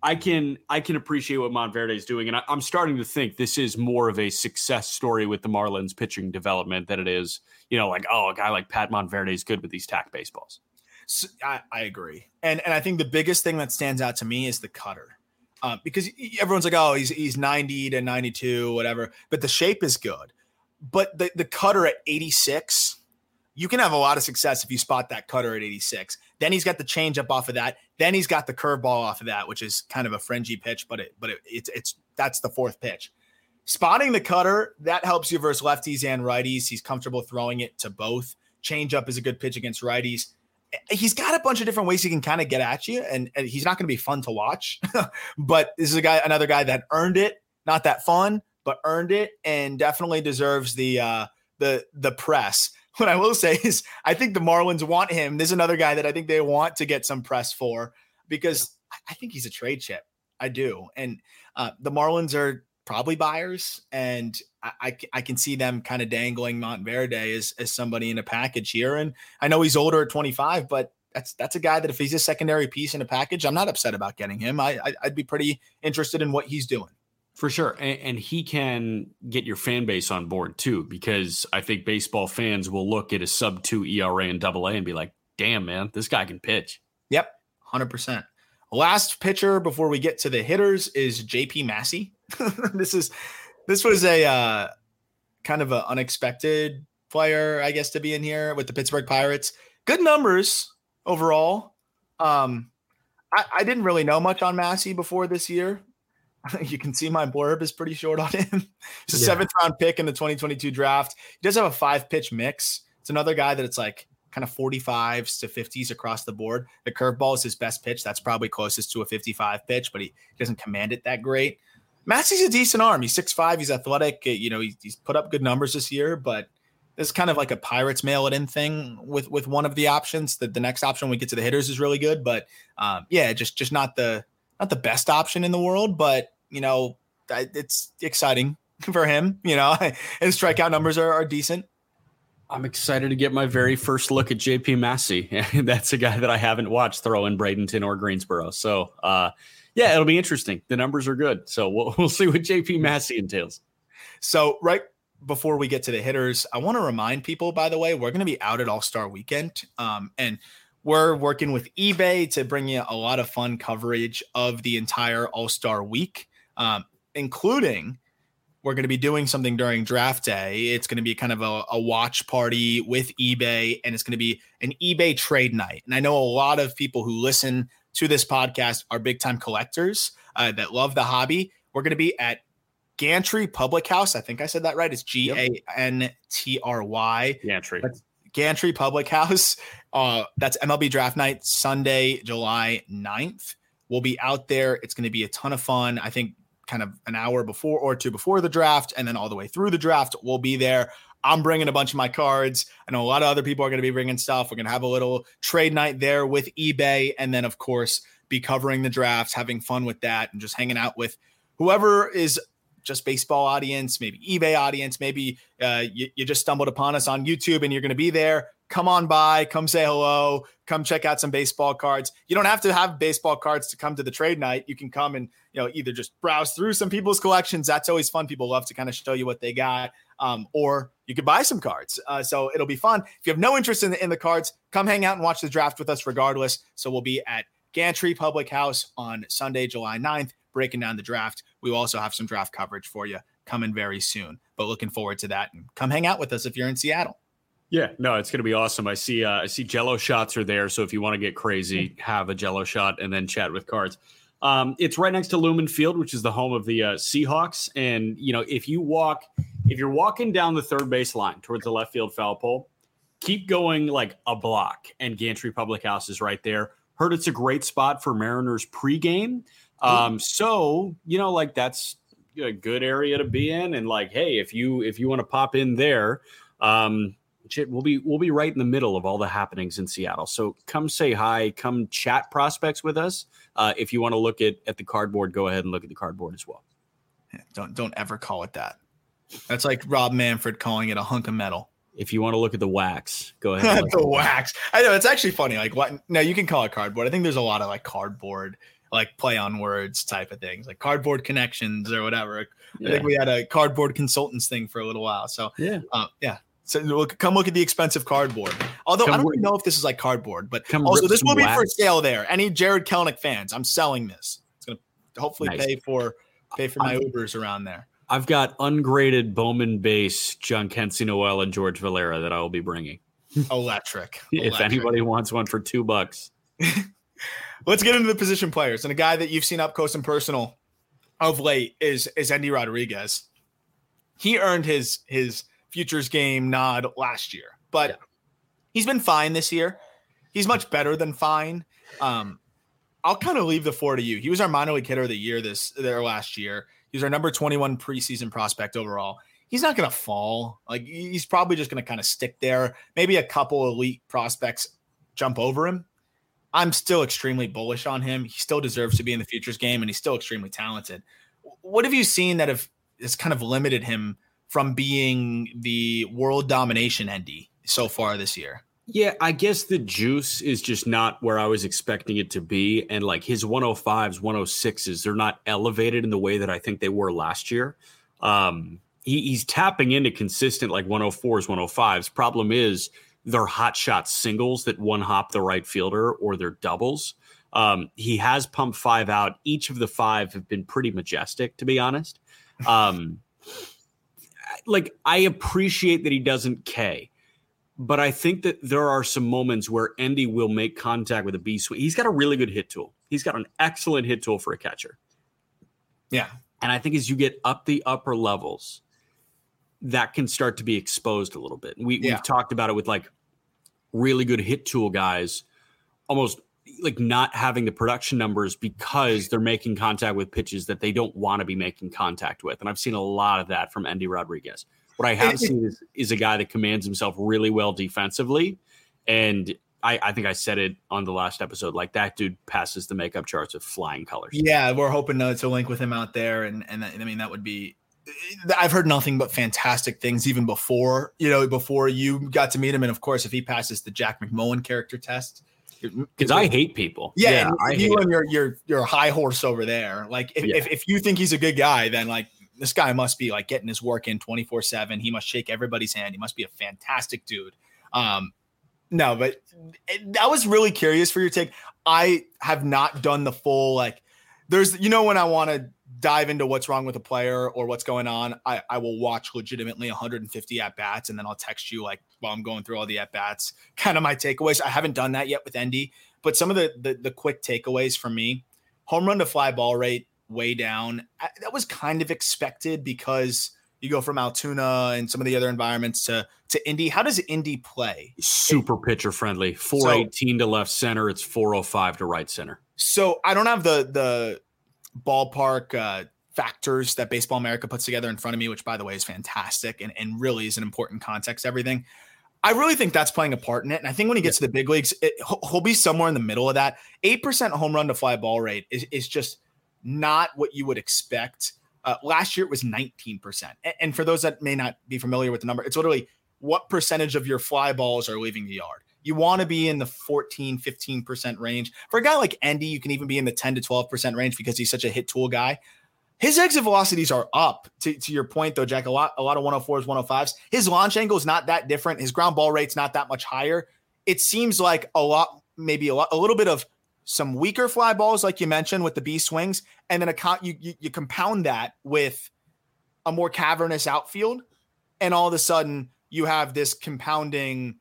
I can I can appreciate what Monteverde is doing, and I, am starting to think this is more of a success story with the Marlins pitching development than it is, you know, like oh, a guy like Pat Monteverde is good with these tack baseballs. So, I, I agree, and and I think the biggest thing that stands out to me is the cutter uh, because everyone's like, oh, he's he's 90 to 92, whatever. But the shape is good. But the the cutter at 86, you can have a lot of success if you spot that cutter at 86. Then he's got the changeup off of that. Then he's got the curveball off of that, which is kind of a fringy pitch, but it but it, it's it's that's the fourth pitch. Spotting the cutter that helps you versus lefties and righties. He's comfortable throwing it to both. Changeup is a good pitch against righties he's got a bunch of different ways he can kind of get at you, and, and he's not going to be fun to watch. <laughs> but this is a guy, another guy that earned it. Not that fun, but earned it, and definitely deserves the uh, the the press. <laughs> What I will say is, I think the Marlins want him. There's another guy that I think they want to get some press for because I think he's a trade chip. I do, and uh, the Marlins are probably buyers, and I, I, I can see them kind of dangling Monteverde as as somebody in a package here. And I know he's older at 25, but that's that's a guy that if he's a secondary piece in a package, I'm not upset about getting him. I, I would be pretty interested in what he's doing. For sure. And, and, he can get your fan base on board too, because I think baseball fans will look at a sub two ERA and double A and be like, damn, man, this guy can pitch. Yep. 100%. Last pitcher before we get to the hitters is JP Massey. <laughs> this is this was a uh, kind of an unexpected player, I guess, to be in here with the Pittsburgh Pirates. Good numbers overall. Um, I, I didn't really know much on Massey before this year. <laughs> you can see my blurb is pretty short on him. <laughs> He's a yeah. seventh round pick in the 2022 draft. He does have a five pitch mix. It's another guy that it's like kind of 45s to 50s across the board. The curveball is his best pitch. That's probably closest to a 55 pitch, but he doesn't command it that great. Massey's a decent arm. He's 6'5, he's athletic. Uh, you know, he's, he's put up good numbers this year, but it's kind of like a Pirates mail it in thing with with one of the options. That the next option when we get to the hitters is really good, but um, yeah, just just not the not the best option in the world, but you know, it's exciting <laughs> for him. You know, <laughs> his strikeout numbers are, are decent. I'm excited to get my very first look at JP Massey. <laughs> That's a guy that I haven't watched throw in Bradenton or Greensboro. So, uh, yeah, it'll be interesting. The numbers are good. So we'll, we'll see what JP Massey entails. So, right before we get to the hitters, I want to remind people, by the way, we're going to be out at All Star Weekend. Um, and we're working with eBay to bring you a lot of fun coverage of the entire All Star week, um, including we're going to be doing something during draft day. It's going to be kind of a, a, watch party with eBay, and it's going to be an eBay trade night. And I know a lot of people who listen to this podcast are big time collectors uh, that love the hobby. We're going to be at Gantry Public House. I think I said that right. It's G A N T R Y. Gantry. Gantry Public House. <laughs> Uh, that's MLB Draft Night, Sunday, July 9th. We'll be out there. It's going to be a ton of fun. I think kind of an hour before or two before the draft, and then all the way through the draft, we'll be there. I'm bringing a bunch of my cards. I know a lot of other people are going to be bringing stuff. We're going to have a little trade night there with eBay, and then of course be covering the drafts, having fun with that, and just hanging out with whoever is just baseball audience, maybe eBay audience, maybe uh, you, you just stumbled upon us on YouTube and you're going to be there come on by, come say hello, come check out some baseball cards. You don't have to have baseball cards to come to the trade night. You can come and you know either just browse through some people's collections. That's always fun. People love to kind of show you what they got, um, or you could buy some cards. Uh, so it'll be fun. If you have no interest in the, in the cards, come hang out and watch the draft with us regardless. So we'll be at Gantry Public House on Sunday, July 9th, breaking down the draft. We will also have some draft coverage for you coming very soon. But looking forward to that. And come hang out with us if you're in Seattle. Yeah, no, it's going to be awesome. I see, uh, I see Jello shots are there. So if you want to get crazy, have a Jello shot and then chat with cards. Um, it's right next to Lumen Field, which is the home of the uh, Seahawks. And you know, if you walk, if you're walking down the third base line towards the left field foul pole, keep going like a block, and Gantry Public House is right there. Heard it's a great spot for Mariners pregame. Um, so you know, like that's a good area to be in. And like, hey, if you if you want to pop in there, um, we'll be we'll be right in the middle of all the happenings in Seattle. So come say hi, come chat prospects with us. Uh, if you want to look at at the cardboard, go ahead and look at the cardboard as well. Don't don't ever call it that. That's like Rob Manfred calling it a hunk of metal. If you want to look at the wax, go ahead. <laughs> the wax. I know it's actually funny. Like what? No, you can call it cardboard. I think there's a lot of like cardboard, like play on words type of things, like cardboard connections or whatever. Yeah. I think we had a cardboard consultants thing for a little while. So yeah, uh, yeah. So come look at the expensive cardboard. Although come I don't even know if this is like cardboard, but also this will be wax. for sale there. Any Jared Kelenic fans, I'm selling this. It's gonna hopefully nice. pay for pay for my I'm, Ubers around there. I've got ungraded Bowman base Jhonkensy Noel and George Valera that I will be bringing. Electric. <laughs> if anybody wants one for two bucks. <laughs> Let's get into the position players. And a guy that you've seen up close and personal of late is is Endy Rodriguez. He earned his his futures game nod last year, but yeah. he's been fine this year. He's much better than fine. Um, I'll kind of leave the floor to you. He was our minor league hitter of the year this there last year. He was our number 21 preseason prospect overall. He's not going to fall. Like he's probably just going to kind of stick there. Maybe a couple elite prospects jump over him. I'm still extremely bullish on him. He still deserves to be in the futures game, and he's still extremely talented. What have you seen that have has kind of limited him from being the world domination Endy so far this year. Yeah, I guess the juice is just not where I was expecting it to be. And like his 105s, 106s, they're not elevated in the way that I think they were last year. Um, he, he's tapping into consistent like 104s, 105s. Problem is, they're hot shot singles that one hop the right fielder or they're doubles. Um, he has pumped five out. Each of the five have been pretty majestic, to be honest. Um, <laughs> like I appreciate that he doesn't K, but I think that there are some moments where Endy will make contact with a B swing. He's got a really good hit tool. He's got an excellent hit tool for a catcher. Yeah. And I think as you get up the upper levels, that can start to be exposed a little bit. We, yeah. We've talked about it with like really good hit tool guys almost like not having the production numbers because they're making contact with pitches that they don't want to be making contact with. And I've seen a lot of that from Endy Rodriguez. What I have seen is, is a guy that commands himself really well defensively. And I, I think I said it on the last episode. Like that dude passes the makeup charts with flying colors. Yeah, we're hoping to, to link with him out there, and and I mean that would be. I've heard nothing but fantastic things even before you know before you got to meet him, and of course if he passes the Jack McMullen character test, because I hate people. Yeah, yeah I you and your your your high horse over there. Like if, yeah. if if you think he's a good guy, then like this guy must be like getting his work in 24 7. He must shake everybody's hand. He must be a fantastic dude. Um, no, but I was really curious for your take. I have not done the full like. There's you know when I want to dive into what's wrong with a player or what's going on, I, I will watch legitimately 150 at bats and then I'll text you like while I'm going through all the at bats, <laughs> kind of my takeaways. I haven't done that yet with Endy, but some of the, the the quick takeaways for me: home run to fly ball rate way down. That was kind of expected because you go from Altoona and some of the other environments to to Indy. How does Indy play? Super it, pitcher friendly. 418 so, to left center. It's 405 to right center. So I don't have the the ballpark uh, factors that Baseball America puts together in front of me, which by the way is fantastic and, and really is an important context. Everything. I really think that's playing a part in it. And I think when he gets yeah. to the big leagues, it, he'll be somewhere in the middle of that. 8% home run to fly ball rate is, is just not what you would expect uh, last year it was 19%. And for those that may not be familiar with the number, it's literally what percentage of your fly balls are leaving the yard. You want to be in the 14, 15% range. For a guy like Endy, you can even be in the 10 to 12% range because he's such a hit tool guy. His exit velocities are up. To, to your point, though, Jack, a lot, a lot of 104s, 105s. His launch angle is not that different. His ground ball rate's not that much higher. It seems like a lot, maybe a lot, a little bit of some weaker fly balls, like you mentioned, with the B swings, and then a you, you, you compound that with a more cavernous outfield, and all of a sudden you have this compounding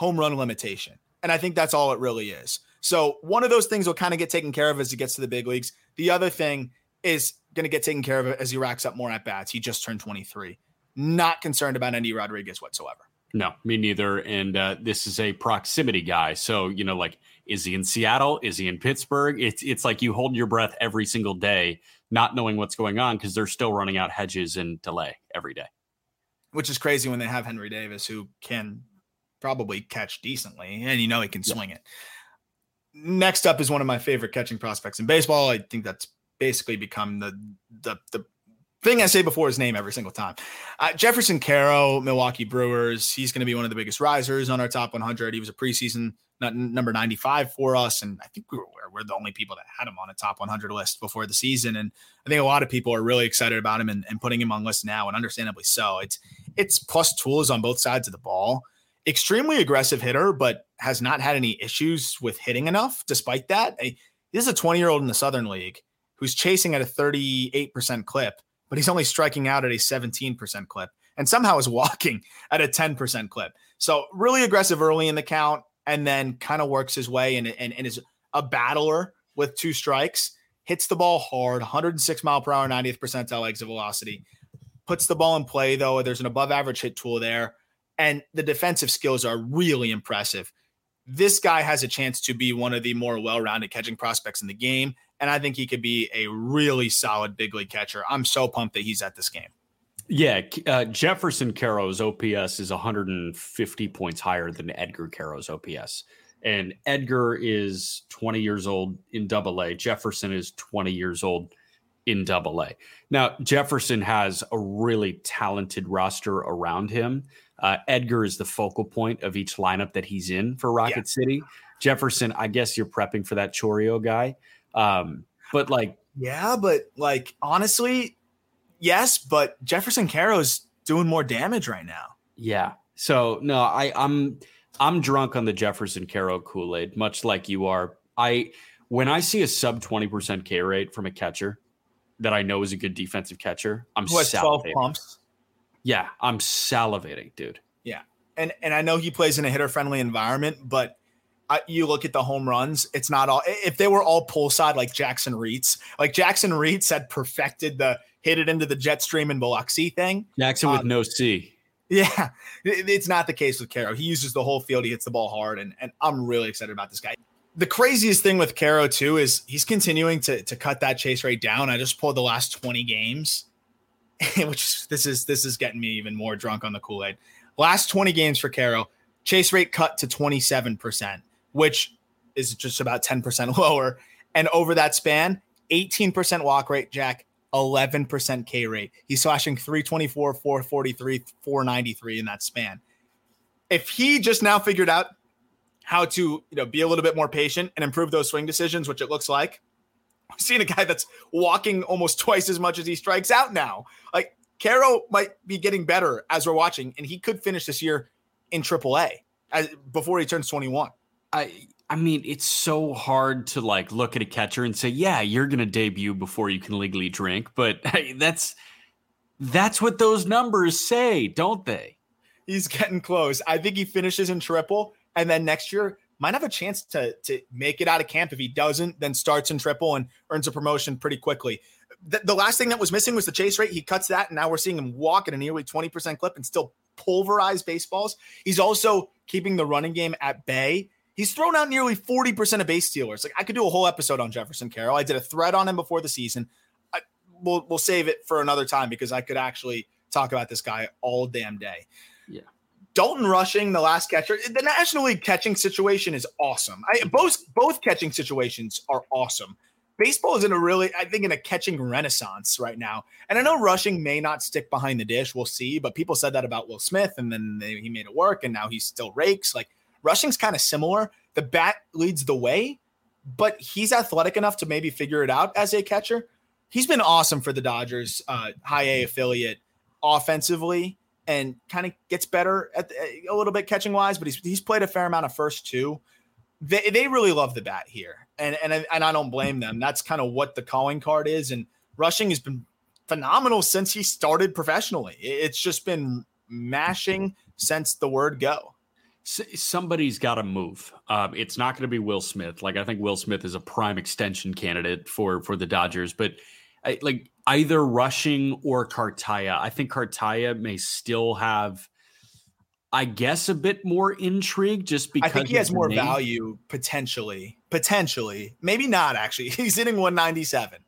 home run limitation. And I think that's all it really is. So one of those things will kind of get taken care of as he gets to the big leagues. The other thing is going to get taken care of as he racks up more at bats. He just turned 23. Not concerned about Endy Rodriguez whatsoever. No, me neither. And uh, this is a proximity guy. So, you know, like is he in Seattle? Is he in Pittsburgh? It's it's like you hold your breath every single day, not knowing what's going on because they're still running out hedges and delay every day. Which is crazy when they have Henry Davis, who can probably catch decently, and you know he can yeah. swing it. Next up is one of my favorite catching prospects in baseball. I think that's basically become the the the thing I say before his name every single time. Uh, Jeferson Quero, Milwaukee Brewers. He's going to be one of the biggest risers on our top 100. He was a preseason number 95 for us. And I think we were, we're the only people that had him on a top 100 list before the season. And I think a lot of people are really excited about him and, and putting him on lists now, and understandably so. It's it's plus tools on both sides of the ball. Extremely aggressive hitter, but has not had any issues with hitting enough. Despite that, this is a 20 year old in the Southern League who's chasing at a 38% clip, but he's only striking out at a 17% clip and somehow is <laughs> walking at a 10% clip. So really aggressive early in the count and then kind of works his way and, and, and is a battler with two strikes, hits the ball hard, 106 mile per hour, 90th percentile exit velocity, puts the ball in play, though. There's an above average hit tool there, and the defensive skills are really impressive. This guy has a chance to be one of the more well rounded catching prospects in the game. And I think he could be a really solid big league catcher. I'm so pumped that he's at this game. Yeah, uh, Jeferson Quero's OPS is 150 points higher than Edgar Quero's OPS. And Edgar is 20 years old in double A. Jeferson is 20 years old in double A. Now, Jeferson has a really talented roster around him. Uh, Edgar is the focal point of each lineup that he's in for Rocket yeah. City. Jeferson, I guess you're prepping for that Chourio guy. Um, but like, yeah, but like, honestly, yes, but Jeferson Quero's doing more damage right now. Yeah. So no, I, I'm I'm drunk on the Jeferson Quero Kool Aid, much like you are. I when I see a sub twenty percent K rate from a catcher that I know is a good defensive catcher, I'm Who has twelve pumps. Yeah, I'm salivating, dude. Yeah, and and I know he plays in a hitter friendly environment, but I, you look at the home runs, it's not all. If they were all pull side like Jakson Reetz, like Jakson Reetz had perfected the hit it into the jet stream and Biloxi thing. Jakson um, with no C. Yeah, it's not the case with Quero. He uses the whole field. He hits the ball hard, and, and I'm really excited about this guy. The craziest thing with Quero too is he's continuing to to cut that chase rate down. I just pulled the last 20 games, <laughs> which this is this is getting me even more drunk on the Kool Aid. Last 20 games for Quero, chase rate cut to 27 percent. which is just about 10% <laughs> lower. And over that span, 18% walk rate, Jack, 11% K rate. He's slashing 324, 443, 493 in that span. If he just now figured out how to, you know, be a little bit more patient and improve those swing decisions, which it looks like, I'm seeing a guy that's walking almost twice as much as he strikes out now. Like Quero might be getting better as we're watching, and he could finish this year in AAA as, before he turns 21. I I mean, it's so hard to like look at a catcher and say, "Yeah, you're going to debut before you can legally drink," but <laughs> hey, that's that's what those numbers say, don't they? He's getting close. I think he finishes in triple, and then next year might have a chance to to make it out of camp. If he doesn't, then starts in triple and earns a promotion pretty quickly. The, the last thing that was missing was the chase rate. He cuts that, and now we're seeing him walk at a nearly 20% clip and still pulverize baseballs. He's also keeping the running game at bay He's thrown out nearly 40% of base stealers. Like I could do a whole episode on Jeferson Quero. I did a thread on him before the season. I, we'll we'll save it for another time because I could actually talk about this guy all damn day. Yeah. Dalton Rushing, the last catcher, the National League catching situation is awesome. I, both both catching situations are awesome. Baseball is in a really, I think, in a catching renaissance right now. And I know Rushing may not stick behind the dish. We'll see. But people said that about Will Smith, and then they, he made it work, and now he still rakes. Like Rushing's kind of similar. The bat leads the way, but he's athletic enough to maybe figure it out as a catcher. He's been awesome for the Dodgers, uh, high A affiliate, offensively, and kind of gets better at the, a little bit catching wise. But he's he's played a fair amount of first too. They they really love the bat here, and and and I don't blame them. That's kind of what the calling card is. And Rushing has been phenomenal since he started professionally. It's just been mashing since the word go somebody's got to move. Um, it's not going to be Will Smith. Like I think Will Smith is a prime extension candidate for for the Dodgers, but I, like either Rushing or Cartaya. I think Cartaya may still have, I guess, a bit more intrigue just because I think he has more name. value potentially. Potentially, maybe not. Actually, <laughs> he's hitting 197.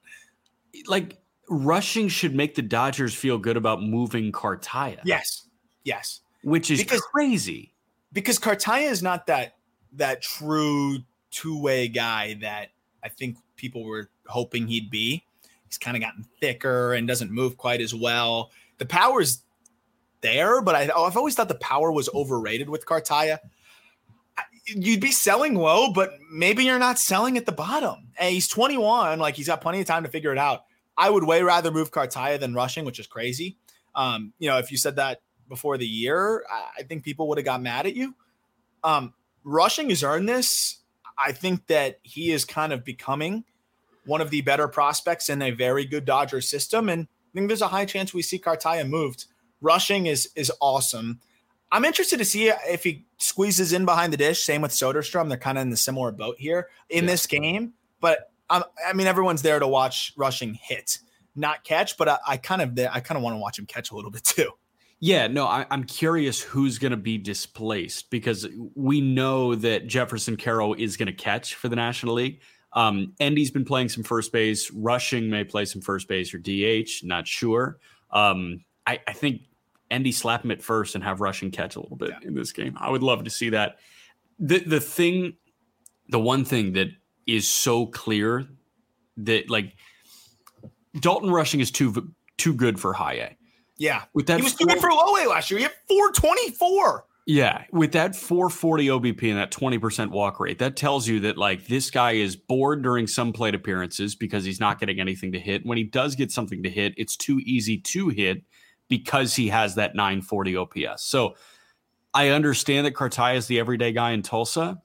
Like Rushing should make the Dodgers feel good about moving Cartaya. Yes, yes, which is because, crazy because Cartaya is not that that true two way guy that I think people were hoping he'd be. He's kind of gotten thicker and doesn't move quite as well. The power's there, but I, have always thought the power was overrated with Cartaya. You'd be selling low, but maybe you're not selling at the bottom. And he's 21, like he's got plenty of time to figure it out. I would way rather move Cartaya than rushing, which is crazy. Um, you know, if you said that before the year, I think people would have got mad at you. Um, rushing has earned this. I think that he is kind of becoming one of the better prospects in a very good Dodger system, and I think there's a high chance we see Cartaya moved. Rushing is is awesome. I'm interested to see if he squeezes in behind the dish. Same with Soderstrom; they're kind of in the similar boat here in yeah. this game. But I'm, I mean, everyone's there to watch Rushing hit, not catch. But I, I kind of I kind of want to watch him catch a little bit too. Yeah, no, I, am curious who's going to be displaced because we know that Jeferson Quero is going to catch for the National League. Um, Endy's been playing some first base. Rushing may play some first base or DH. Not sure. Um, I, I, think Endy slap him at first and have Rushing catch a little bit yeah. in this game. I would love to see that. The the thing, the one thing that is so clear that like Dalton Rushing is too too good for high A. Yeah. With that he was doing for low A last year. He had 424. Yeah, with that 440 OBP and that 20% walk rate, that tells you that like this guy is bored during some plate appearances because he's not getting anything to hit. When he does get something to hit, it's too easy to hit because he has that 940 OPS. So I understand that Cartaya is the everyday guy in Tulsa.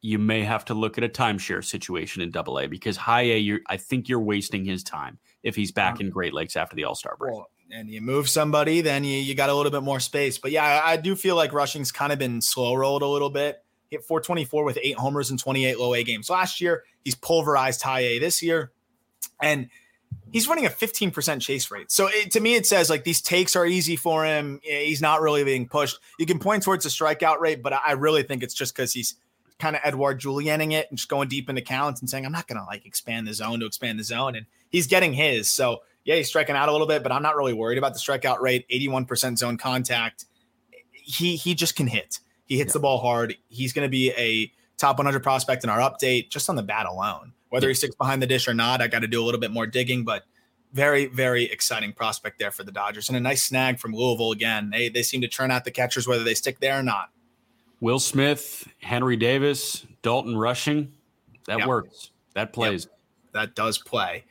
You may have to look at a timeshare situation in Double A because High A, I think you're wasting his time if he's back in Great Lakes after the All Star break. Well, and you move somebody, then you, you got a little bit more space. But yeah, I, I do feel like Rushing's kind of been slow rolled a little bit. Hit 424 with eight homers and 28 low A games last year. He's pulverized high A this year. And he's running a 15% chase rate. So it, to me, it says like these takes are easy for him. He's not really being pushed. You can point towards the strikeout rate, but I really think it's just because he's kind of Edouard Julianing it and just going deep into counts and saying, I'm not going to like expand the zone to expand the zone. And he's getting his. So yeah, he's striking out a little bit, but I'm not really worried about the strikeout rate. 81% zone contact. He he just can hit. He hits yeah. the ball hard. He's going to be a top 100 prospect in our update, just on the bat alone. Whether he sticks behind the dish or not, I got to do a little bit more digging, but very, very exciting prospect there for the Dodgers. And a nice snag from Louisville again. They, they seem to turn out the catchers whether they stick there or not. Will Smith, Henry Davis, Dalton Rushing, that yep. works. That plays. Yep. That does play.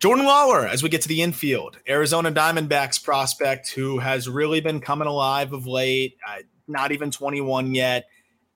Jordan Lawlar, as we get to the infield, Arizona Diamondbacks prospect who has really been coming alive of late, uh, not even 21 yet,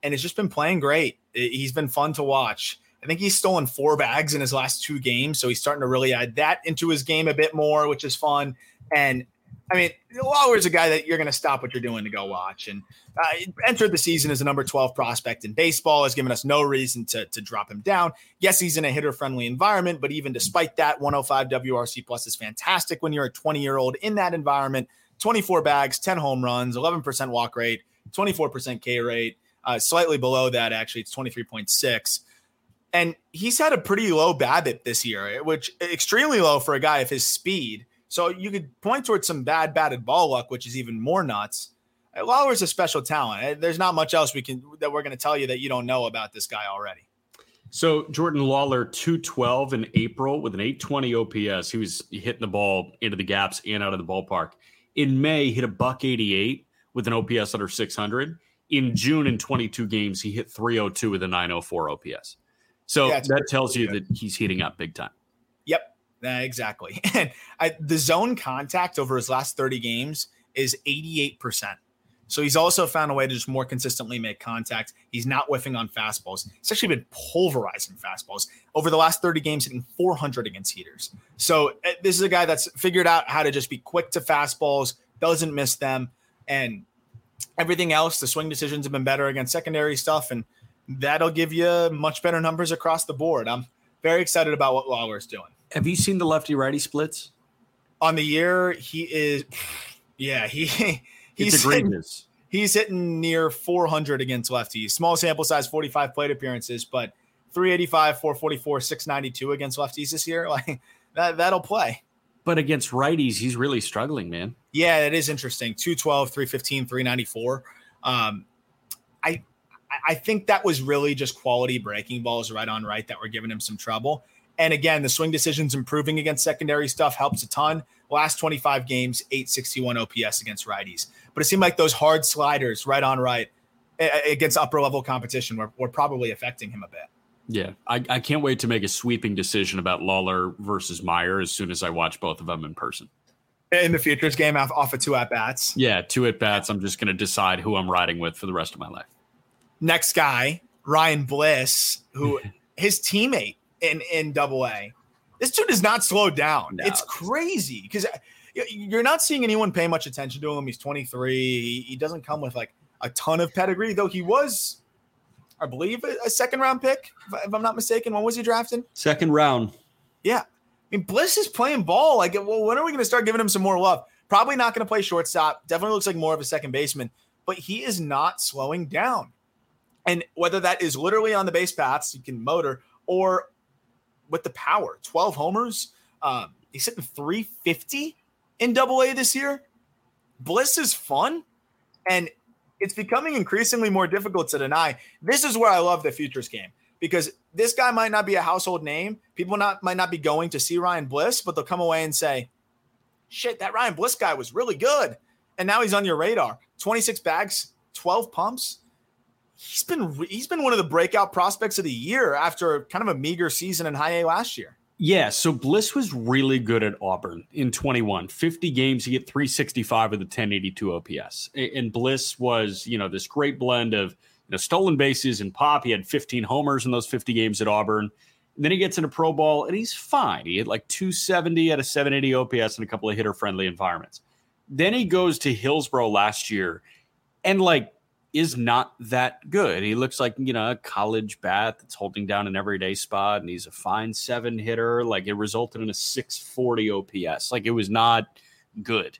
and has just been playing great. He's been fun to watch. I think he's stolen four bags in his last two games, so he's starting to really add that into his game a bit more, which is fun. And I mean, Lawlar's a guy that you're going to stop what you're doing to go watch. And uh, entered the season as a number 12 prospect in baseball, has given us no reason to, to drop him down. Yes, he's in a hitter friendly environment, but even despite that, 105 WRC plus is fantastic when you're a 20 year old in that environment. 24 bags, 10 home runs, 11% walk rate, 24% K rate, uh, slightly below that, actually. It's 23.6. And he's had a pretty low BABIP this year, which extremely low for a guy of his speed. So you could point towards some bad batted ball luck, which is even more nuts. Lawlar's a special talent. Eh, there's not much else we can that we're going to tell you that you don't know about this guy already. So Jordan Lawlar 212 in April with an 820 OPS. He was hitting the ball into the gaps and out of the ballpark. In May, he hit a buck 88 with an OPS under 600. In June, in 22 games, he hit 302 with a 904 OPS. So yeah, that tells you good. that he's heating up big time. Yep, exactly. <laughs> And I, the zone contact over his last 30 games is 88%. So he's also found a way to just more consistently make contact. He's not whiffing on fastballs. He's actually been pulverizing fastballs over the last 30 games, hitting 400 against heaters. So uh, this is a guy that's figured out how to just be quick to fastballs, doesn't miss them, and everything else. The swing decisions have been better against secondary stuff, and that'll give you much better numbers across the board. I'm very excited about what Lawlar's doing. Have you seen the lefty righty splits? On the year, he is, yeah, he <laughs> he's it's egregious. Hitting, he's hitting near 400 against lefties. Small sample size, 45 plate appearances, but 385, 444, 692 against lefties this year. <laughs> Like that, that'll play. But against righties, he's really struggling, man. Yeah, it is interesting. 212, 315, 394. Um, I I think that was really just quality breaking balls right on right that were giving him some trouble. And again, the swing decisions improving against secondary stuff helps a ton. Last 25 games, 861 OPS against righties. But it seemed like those hard sliders right on right against upper level competition were, were probably affecting him a bit. Yeah, I, I can't wait to make a sweeping decision about Lawlar versus Mayer as soon as I watch both of them in person. In the futures game, off, off of two at bats. Yeah, two at bats. I'm just going to decide who I'm riding with for the rest of my life. Next guy, Ryan Bliss, who <laughs> his teammate in in Double A. This dude is not slowed down. No. It's crazy because uh, you're not seeing anyone pay much attention to him. He's 23. He, doesn't come with like a ton of pedigree, though. He was, I believe, a, second round pick, if, if I'm not mistaken. When was he drafted? Second round. Yeah, I mean Bliss is playing ball. Like, well, when are we going to start giving him some more love? Probably not going to play shortstop. Definitely looks like more of a second baseman, but he is not slowing down. And whether that is literally on the base paths, you can motor, or with the power, 12 homers. Um, he's hitting 350 in double A this year. Bliss is fun. And it's becoming increasingly more difficult to deny. This is where I love the futures game because this guy might not be a household name. People not might not be going to see Ryan Bliss, but they'll come away and say, shit, that Ryan Bliss guy was really good. And now he's on your radar. 26 bags, 12 pumps he's been he's been one of the breakout prospects of the year after kind of a meager season in high A last year. Yeah, so Bliss was really good at Auburn in 21. 50 games, he hit 365 with a 1082 OPS. And Bliss was, you know, this great blend of you know stolen bases and pop. He had 15 homers in those 50 games at Auburn. Then he gets into pro ball and he's fine. He had like 270 at a 780 OPS in a couple of hitter friendly environments. Then he goes to Hillsboro last year and like is not that good. He looks like, you know, a college bat that's holding down an everyday spot and he's a fine seven hitter. Like it resulted in a 640 OPS. Like it was not good.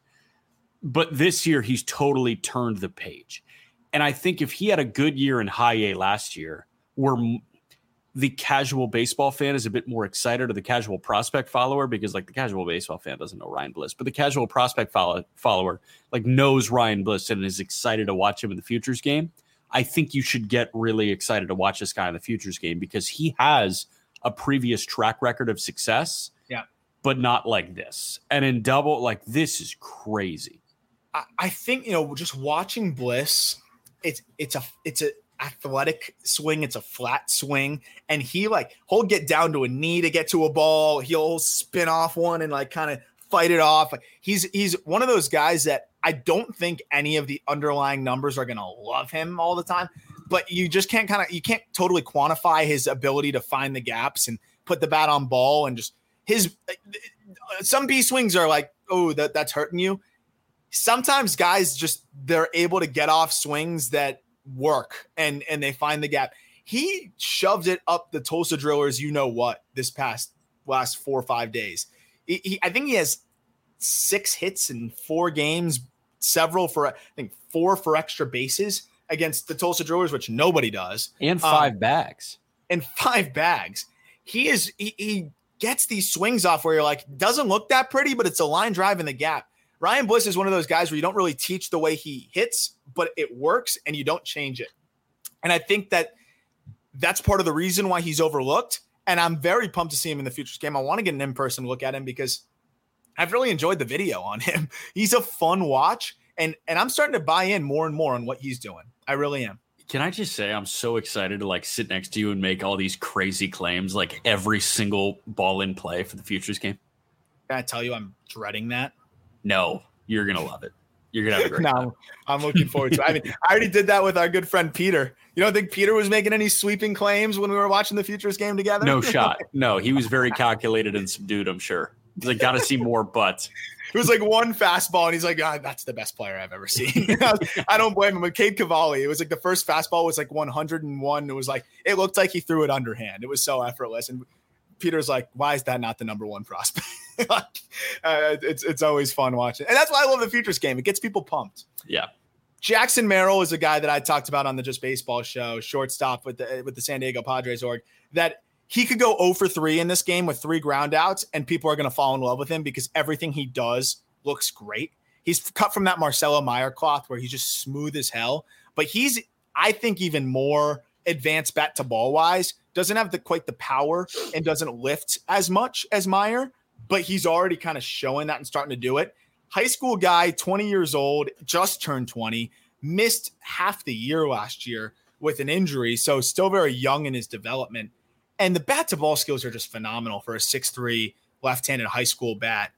But this year, he's totally turned the page. And I think if he had a good year in high A last year, where the casual baseball fan is a bit more excited or the casual prospect follower because like the casual baseball fan doesn't know Ryan Bliss, but the casual prospect follow- follower like knows Ryan Bliss and is excited to watch him in the futures game. I think you should get really excited to watch this guy in the futures game because he has a previous track record of success. Yeah. But not like this. And in double, like this is crazy. I, I think, you know, just watching Bliss, it's it's a it's a athletic swing, it's a flat swing, and he like he'll get down to a knee to get to a ball, he'll spin off one and like kind of fight it off. Like he's he's one of those guys that I don't think any of the underlying numbers are gonna love him all the time, but you just can't kind of you can't totally quantify his ability to find the gaps and put the bat on ball and just his uh, some B swings are like, oh, that that's hurting you. Sometimes guys just they're able to get off swings that work and and they find the gap. He shoved it up the Tulsa drillers, you know what, this past last four or five days. He, he, I think he has six hits in four games, several for I think four for extra bases against the Tulsa Drillers, which nobody does, and five um, bags, and five bags. He is he, he gets these swings off where you're like doesn't look that pretty, but it's a line drive in the gap. Ryan Bliss is one of those guys where you don't really teach the way he hits, but it works and you don't change it. And I think that that's part of the reason why he's overlooked. And I'm very pumped to see him in the futures game. I want to get an in person look at him because I've really enjoyed the video on him. <laughs> He's a fun watch, and and I'm starting to buy in more and more on what he's doing. I really am. Can I just say I'm so excited to like sit next to you and make all these crazy claims, like every single ball in play for the futures game? Can I tell you I'm dreading that? No, you're gonna love it. You're gonna have a great <laughs> no, time. I'm looking forward to it. I mean, I already did that with our good friend Peter. You don't think Peter was making any sweeping claims when we were watching the futures game together? No shot. <laughs> No, he was very calculated and subdued, I'm sure. He's like, gotta see more butts. It was like one fastball, and he's like, oh, "That's the best player I've ever seen." <laughs> I don't blame him. But Cade Cavalli, it was like the first fastball was like 101. It was like it looked like he threw it underhand. It was so effortless, and Peter's like, "Why is that not the number one prospect?" <laughs> like, uh, it's it's always fun watching, and that's why I love the futures game. It gets people pumped. Yeah. Jackson Merrill is a guy that I talked about on the Just Baseball show, shortstop with the with the San Diego Padres org. That he could go 0 for 3 in this game with three groundouts, and people are going to fall in love with him because everything he does looks great. He's cut from that Marcelo Mayer cloth where he's just smooth as hell, but he's, I think, even more advanced bat to ball wise. Doesn't have the quite the power and doesn't lift as much as Mayer, but he's already kind of showing that and starting to do it. High school guy, 20 years old, just turned 20, missed half the year last year with an injury, so still very young in his development and the bat to ball skills are just phenomenal for a six-three left-handed high school bat.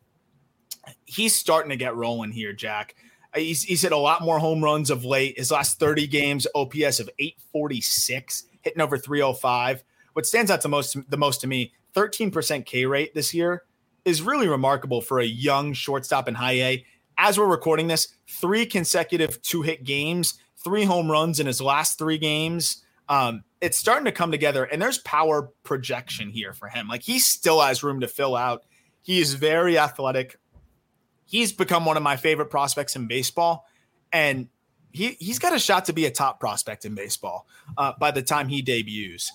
He's starting to get rolling here, Jack. Uh, he's, he's hit a lot more home runs of late. His last 30 games, OPS of 846, hitting over 305. What stands out the most the most to me, 13% K rate this year is really remarkable for a young shortstop in high A. As we're recording this, three consecutive two-hit games, three home runs in his last three games. Um, it's starting to come together and there's power projection here for him. Like he still has room to fill out. He is very athletic. He's become one of my favorite prospects in baseball. And he, he's got a shot to be a top prospect in baseball uh, by the time he debuts.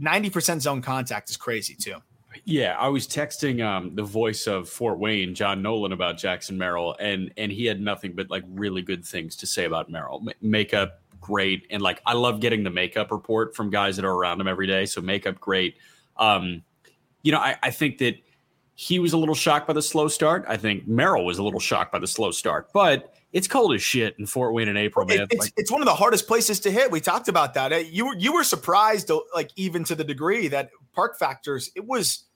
90% zone contact is crazy too. Yeah, I was texting um, the voice of Fort Wayne, John Nolan, about Jackson Merrill, and and he had nothing but like really good things to say about Merrill. M- makeup, great. And like, I love getting the makeup report from guys that are around him every day. So makeup, great. Um, you know, I, I think that he was a little shocked by the slow start. I think Merrill was a little shocked by the slow start, but it's cold as shit in Fort Wayne in April, man. It, it's, like, it's one of the hardest places to hit. We talked about that. Uh, you were you were surprised, uh, like even to the degree that park factors. It was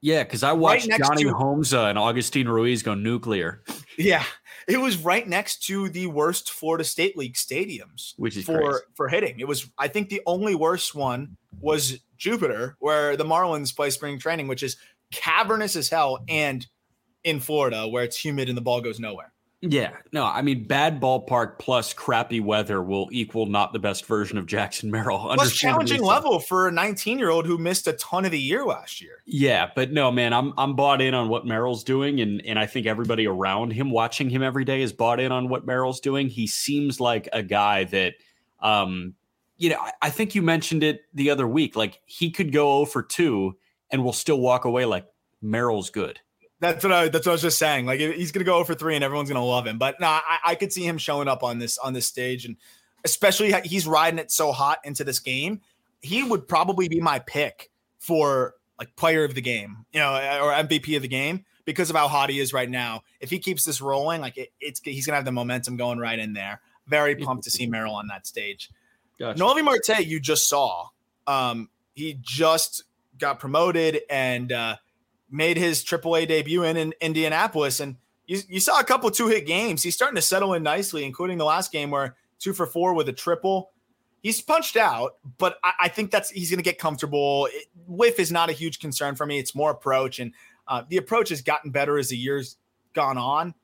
yeah, because I watched right Jonny to, Homza uh, and Agustin Ruiz go nuclear. <laughs> Yeah, it was right next to the worst Florida State League stadiums, which is for crazy. for hitting. It was, I think, the only worst one was Jupiter, where the Marlins play spring training, which is cavernous as hell, and in Florida, where it's humid and the ball goes nowhere. Yeah, no, I mean, bad ballpark plus crappy weather will equal not the best version of Jackson Merrill. Plus challenging level for a 19 year old who missed a ton of the year last year. Yeah, but no, man, I'm I'm bought in on what Merrill's doing, and and I think everybody around him, watching him every day, is bought in on what Merrill's doing. He seems like a guy that, um, you know, I, I think you mentioned it the other week. Like he could go 0 for two, and we'll still walk away like Merrill's good. That's what I. That's what I was just saying. Like he's gonna go for three, and everyone's gonna love him. But no, I, I could see him showing up on this on this stage, and especially he's riding it so hot into this game. He would probably be my pick for like player of the game, you know, or MVP of the game because of how hot he is right now. If he keeps this rolling, like it, it's he's gonna have the momentum going right in there. Very pumped to see Merrill on that stage. Gotcha. Noelvi Marte, you just saw. Um, he just got promoted and uh, made his AAA debut in, in Indianapolis, and you, you saw a couple two hit games. He's starting to settle in nicely, including the last game where two for four with a triple. He's punched out, but I, I think that's he's going to get comfortable. It, whiff is not a huge concern for me. It's more approach, and uh, the approach has gotten better as the years gone on.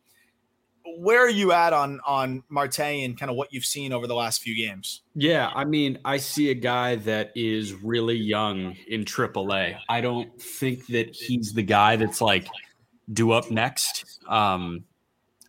Where are you at on on Marte and kind of what you've seen over the last few games? Yeah, I mean, I see a guy that is really young in AAA. I don't think that he's the guy that's like do up next. Um,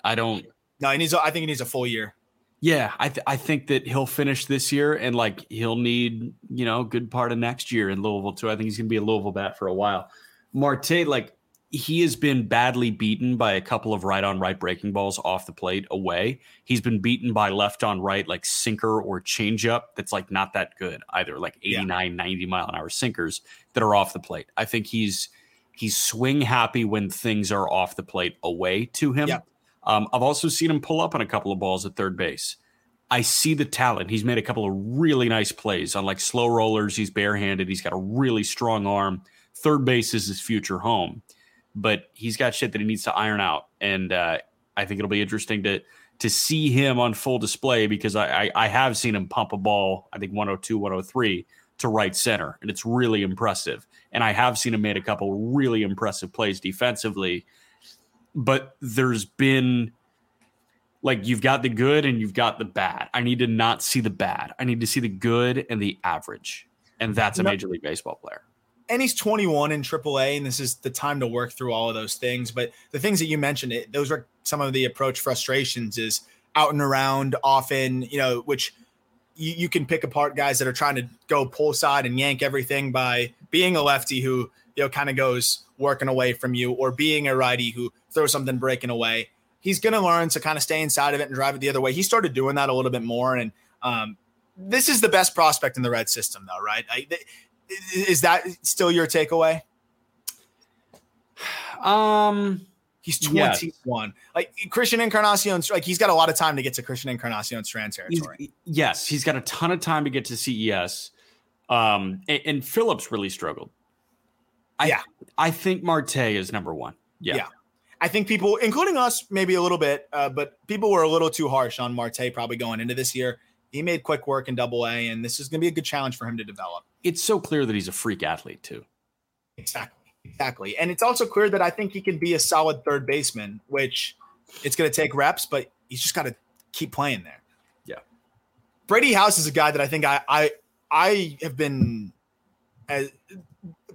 I don't. No, he needs. I think he needs a full year. Yeah, I th- I think that he'll finish this year and like he'll need you know good part of next year in Louisville too. I think he's gonna be a Louisville bat for a while. Marte, like he has been badly beaten by a couple of right on right breaking balls off the plate away. He's been beaten by left on right, like sinker or changeup that's like not that good either, like 89, yeah. 90 mile an hour sinkers that are off the plate. I think he's he's swing happy when things are off the plate away to him. Yeah. Um, I've also seen him pull up on a couple of balls at third base. I see the talent. He's made a couple of really nice plays on like slow rollers. He's barehanded. He's got a really strong arm. Third base is his future home but he's got shit that he needs to iron out. And uh, I think it'll be interesting to to see him on full display because I, I, I have seen him pump a ball, I think 102, 103 to right center, and it's really impressive. And I have seen him made a couple really impressive plays defensively, but there's been like you've got the good and you've got the bad. I need to not see the bad. I need to see the good and the average. And that's a Major League Baseball player and he's 21 in AAA, and this is the time to work through all of those things. But the things that you mentioned, it, those are some of the approach frustrations. Is out and around often, you know, which you, you can pick apart guys that are trying to go pull side and yank everything by being a lefty who you know kind of goes working away from you, or being a righty who throws something breaking away. He's going to learn to kind of stay inside of it and drive it the other way. He started doing that a little bit more, and um, this is the best prospect in the red system, though, right? I, is that still your takeaway? Um, he's 21. Yes. Like Christian Encarnacion, like he's got a lot of time to get to Christian Encarnacion-Strand territory. He's, yes, he's got a ton of time to get to CES. Um, and, and Phillips really struggled. I, yeah, I think Marte is number one. Yeah. yeah. I think people, including us, maybe a little bit, uh, but people were a little too harsh on Marte probably going into this year. He made quick work in Double A, and this is going to be a good challenge for him to develop it's so clear that he's a freak athlete too. Exactly. Exactly. And it's also clear that I think he can be a solid third baseman, which it's going to take reps, but he's just got to keep playing there. Yeah. Brady House is a guy that I think I I I have been as,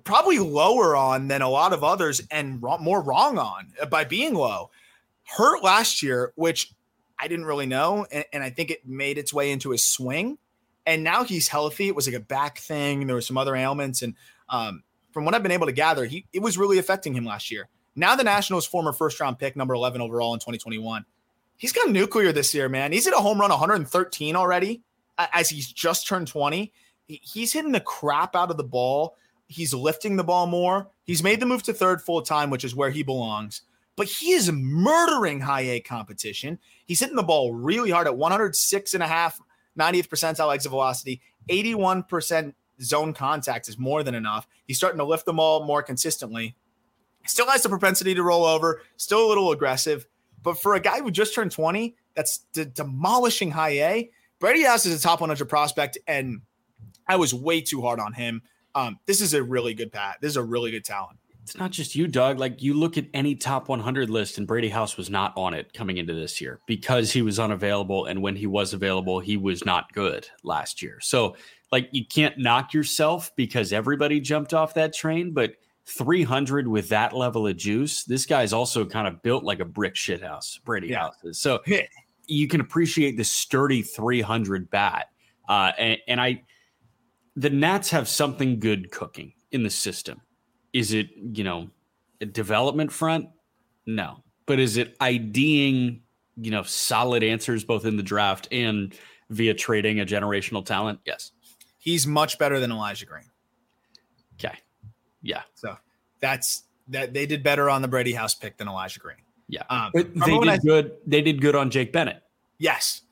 probably lower on than a lot of others and more wrong on by being low. Hurt last year, which I didn't really know, and, and I think it made its way into his swing and now he's healthy. It was like a back thing. There were some other ailments, and um, from what I've been able to gather, he it was really affecting him last year. Now the Nationals' former first round pick, number eleven overall in 2021, he's got nuclear this year, man. He's at a home run 113 already, as he's just turned 20. He's hitting the crap out of the ball. He's lifting the ball more. He's made the move to third full time, which is where he belongs. But he is murdering high A competition. He's hitting the ball really hard at 106 and a half 90th percentile exit velocity, 81% zone contact is more than enough. He's starting to lift the ball more consistently. Still has the propensity to roll over, still a little aggressive. But for a guy who just turned 20, that's de- demolishing high A. Brady House is a top 100 prospect, and I was way too hard on him. Um, this is a really good pat. This is a really good talent it's not just you, Doug. Like you look at any top 100 list, and Brady House was not on it coming into this year because he was unavailable. And when he was available, he was not good last year. So, like, you can't knock yourself because everybody jumped off that train. But 300 with that level of juice, this guy's also kind of built like a brick shit house, Brady yeah. House is. So, you can appreciate the sturdy 300 bat. Uh, and, and I, the Nats have something good cooking in the system is it, you know, a development front? No. But is it IDing, you know, solid answers both in the draft and via trading a generational talent? Yes. He's much better than Elijah Green. Okay. Yeah. So that's that they did better on the Brady House pick than Elijah Green. Yeah. Um, they did I, good. They did good on Jake Bennett. Yes.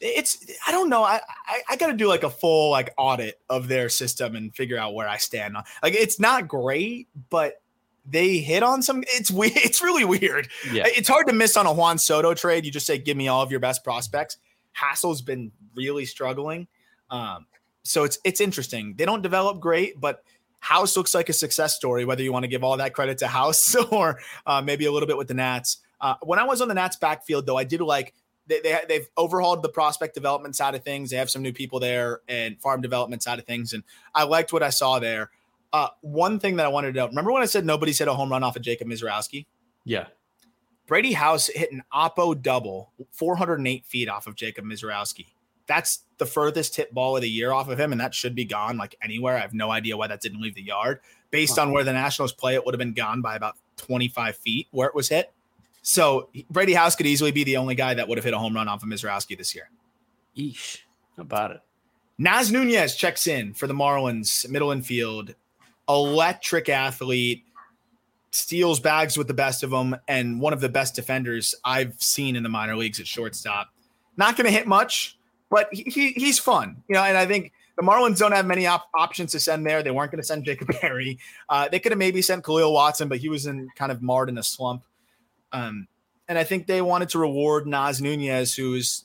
It's I don't know. I I, I got to do like a full like audit of their system and figure out where I stand on. Like it's not great, but they hit on some. It's weird. <laughs> It's really weird. Yeah. It's hard to miss on a Juan Soto trade. You just say, "Give me all of your best prospects." Hassell's been really struggling, um, so it's it's interesting. They don't develop great, but House looks like a success story. Whether you want to give all that credit to House <laughs> or uh, maybe a little bit with the Nats. Uh, when I was on the Nats backfield, though, I did like they, they they've overhauled the prospect development side of things. They have some new people there and farm development side of things, and I liked what I saw there. Uh, one thing that I wanted to know, remember when I said nobody's hit a home run off of Jacob Misiorowski? Yeah. Brady House hit an Oppo double, 408 feet off of Jacob Misiorowski. That's the furthest hit ball of the year off of him, and that should be gone like anywhere. I have no idea why that didn't leave the yard. Based on where the Nationals play, it would have been gone by about 25 feet where it was hit. So Brady House could easily be the only guy that would have hit a home run off of Misiorowski this year. Eesh. How about it? Naz Nunez checks in for the Marlins, middle infield electric athlete, steals bags with the best of them, and one of the best defenders I've seen in the minor leagues at shortstop. Not going to hit much, but he, he, he's fun, you know. And I think the Marlins don't have many op- options to send there. They weren't going to send Jacob Berry. Uh, they could have maybe sent Kahlil Watson, but he was in kind of marred in a slump. Um, and I think they wanted to reward Naz Nunez, who's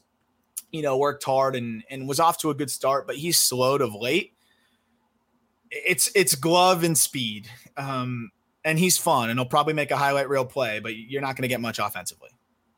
you know worked hard and and was off to a good start, but he's slowed of late it's it's glove and speed. Um, and he's fun and he'll probably make a highlight reel play, but you're not going to get much offensively.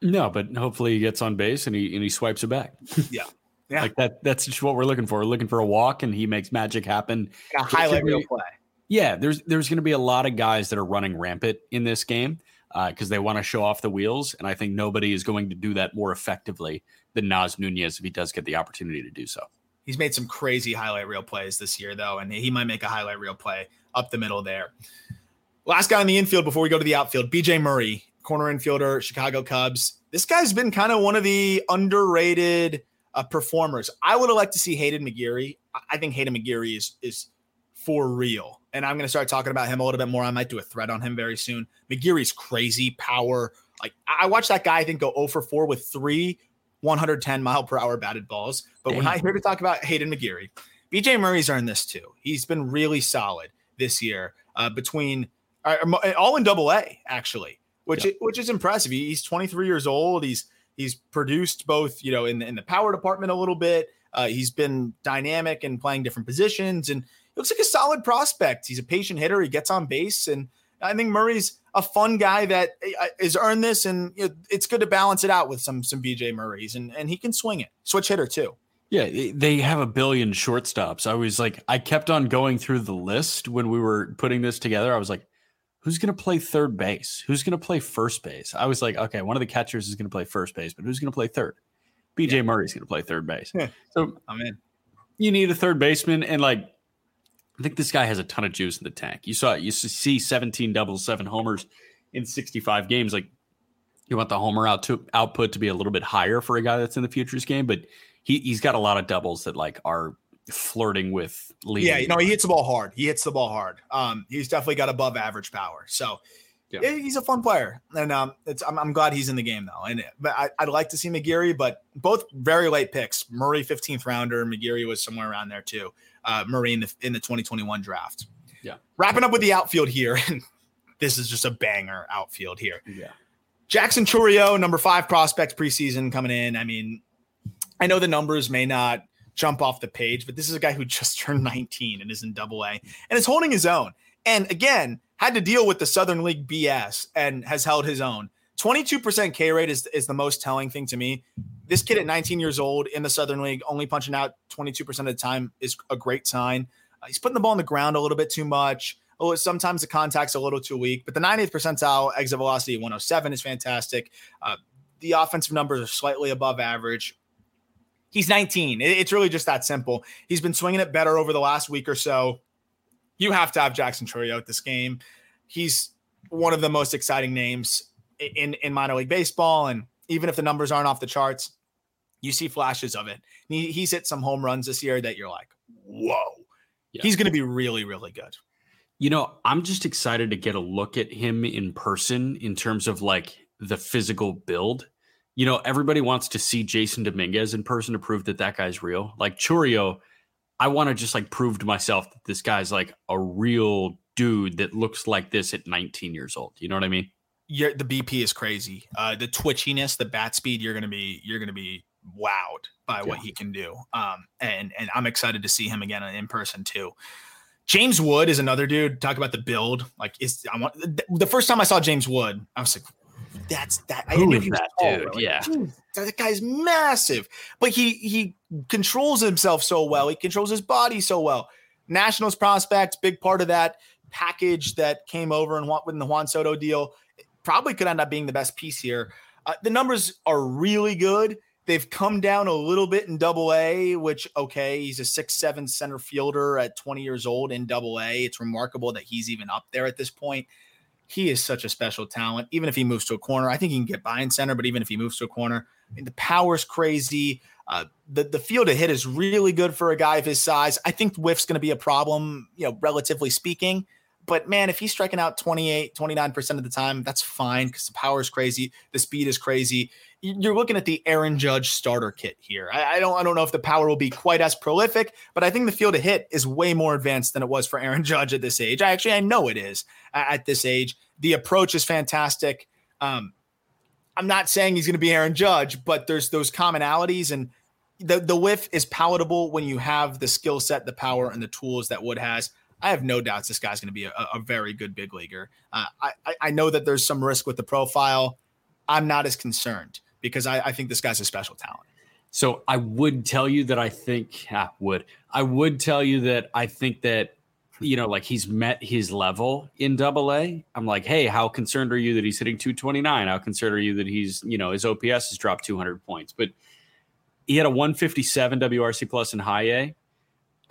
No, but hopefully he gets on base and he and he swipes it back. Yeah. <laughs> Yeah. like that that's just what we're looking for. We're looking for a walk and he makes magic happen. A highlight reel play. Yeah, there's there's going to be a lot of guys that are running rampant in this game because uh, they want to show off the wheels, and I think nobody is going to do that more effectively than Naz Nunez if he does get the opportunity to do so. He's made some crazy highlight reel plays this year, though, and he might make a highlight reel play up the middle there. Last guy in the infield before we go to the outfield, BJ Murray, corner infielder, Chicago Cubs. This guy's been kind of one of the underrated uh, performers. I would have liked to see Haydn McGeary. I think Haydn McGeary is is for real, and I'm going to start talking about him a little bit more. I might do a thread on him very soon. McGeary's crazy power. Like I watched that guy, I think, go 0 for 4 with three 110 mile per hour batted balls. But Damn. we're not here to talk about Haydn McGeary. BJ Murray's earned this too. He's been really solid this year uh, between uh, all in double A, actually, which, yep. which is impressive. He's 23 years old. He's, he's produced both, you know, in the, in the power department a little bit. Uh, he's been dynamic and playing different positions and looks like a solid prospect. He's a patient hitter. He gets on base. And I think Murray's a fun guy that uh, uh, has earned this, and it's good to balance it out with some some BJ Murray's, and and he can swing it. Switch hitter too. Yeah, they have a billion shortstops. I was like, I kept on going through the list when we were putting this together. I was like, who's going to play third base? Who's going to play first base? I was like, okay, one of the catchers is going to play first base, but who's going to play third? BJ yeah. Murray's going to play third base. Yeah. So I'm in. You need a third baseman, and like I think this guy has a ton of juice in the tank. You saw you see 17 doubles, seven homers in 65 games. Like you want the homer out to output to be a little bit higher for a guy that's in the futures game, but he he's got a lot of doubles that like are flirting with leading. Yeah, you know, he hits the ball hard. He hits the ball hard. Um, he's definitely got above average power. So yeah. he's a fun player, and um, it's I'm, I'm, glad he's in the game though. And but I, would like to see McGeary, but both very late picks. Murray 15th rounder, McGeary was somewhere around there too uh, Murray in the, in the 2021 draft. Yeah. Wrapping up with the outfield here. <laughs> this is just a banger outfield here. Yeah. Jackson Chourio, number five prospect preseason coming in. I mean, I know the numbers may not jump off the page, but this is a guy who <laughs> just turned 19 and is in double A and is holding his own. And again, had to deal with the Southern League BS and has held his own. 22% K rate is, is the most telling thing to me. This kid at 19 years old in the Southern League, only punching out 22% of the time is a great sign. Uh, he's putting the ball on the ground a little bit too much. Oh, sometimes the contact's a little too weak, but the 90th percentile exit velocity 107 is fantastic. Uh, the offensive numbers are slightly above average. He's 19. It's really just that simple. He's been swinging it better over the last week or so. You have to have Jackson Chourio at this game. He's one of the most exciting names in in minor league baseball, and even if the numbers aren't off the charts, You see flashes of it. He, he's hit some home runs this year that you're like, whoa, yeah. he's going to be really, really good. You know, I'm just excited to get a look at him in person in terms of like the physical build. You know, everybody wants to see Jasson Dominguez in person to prove that that guy's real. Like Chourio, I want to just like prove to myself that this guy's like a real dude that looks like this at 19 years old. You know what I mean? The BP is crazy. Uh, the twitchiness, the bat speed, you're gonna be you're gonna be wowed by yeah. what he can do. Um, and and I'm excited to see him again in person too. James Wood is another dude. Talk about the build. Like, is I want the first time I saw James Wood, I was like, "That's that." I Who is that dude? Like, yeah, that guy's massive, but he he controls himself so well. He controls his body so well. Nationals prospect, big part of that package that came over and with the Juan Soto deal. Probably could end up being the best piece here. Uh, the numbers are really good. They've come down a little bit in double A, which, okay, he's a six, seven center fielder at 20 years old in double A. It's remarkable that he's even up there at this point. He is such a special talent. Even if he moves to a corner, I think he can get by in center, but even if he moves to a corner, I mean, the power's crazy. Uh, the, the field of hit is really good for a guy of his size. I think whiff's going to be a problem, you know, relatively speaking. But man, if he's striking out 28, 29% of the time, that's fine because the power is crazy. The speed is crazy you're looking at the Aaron Judge starter kit here. I, I, don't I don't know if the power will be quite as prolific, but I think the field of hit is way more advanced than it was for Aaron <laughs> Judge at this age. I actually I know it is at this age. The approach is fantastic. Um, I'm not saying he's going to be Aaron Judge, but there's those commonalities and the the whiff is palatable when you have the skill set, the power, and the tools that Wood has. I have no doubts this guy's going to be a, a, very good big leaguer. Uh, I, I know that there's some risk with the profile. I'm not as concerned because I, I think this guy's a special talent. So I would tell you that I think ah, would I would tell you that I think that you know like he's met his level in double A. I'm like, hey, how concerned are you that he's hitting 229? How concerned are you that he's you know his OPS has dropped 200 points? But he had a 157 WRC plus in high A.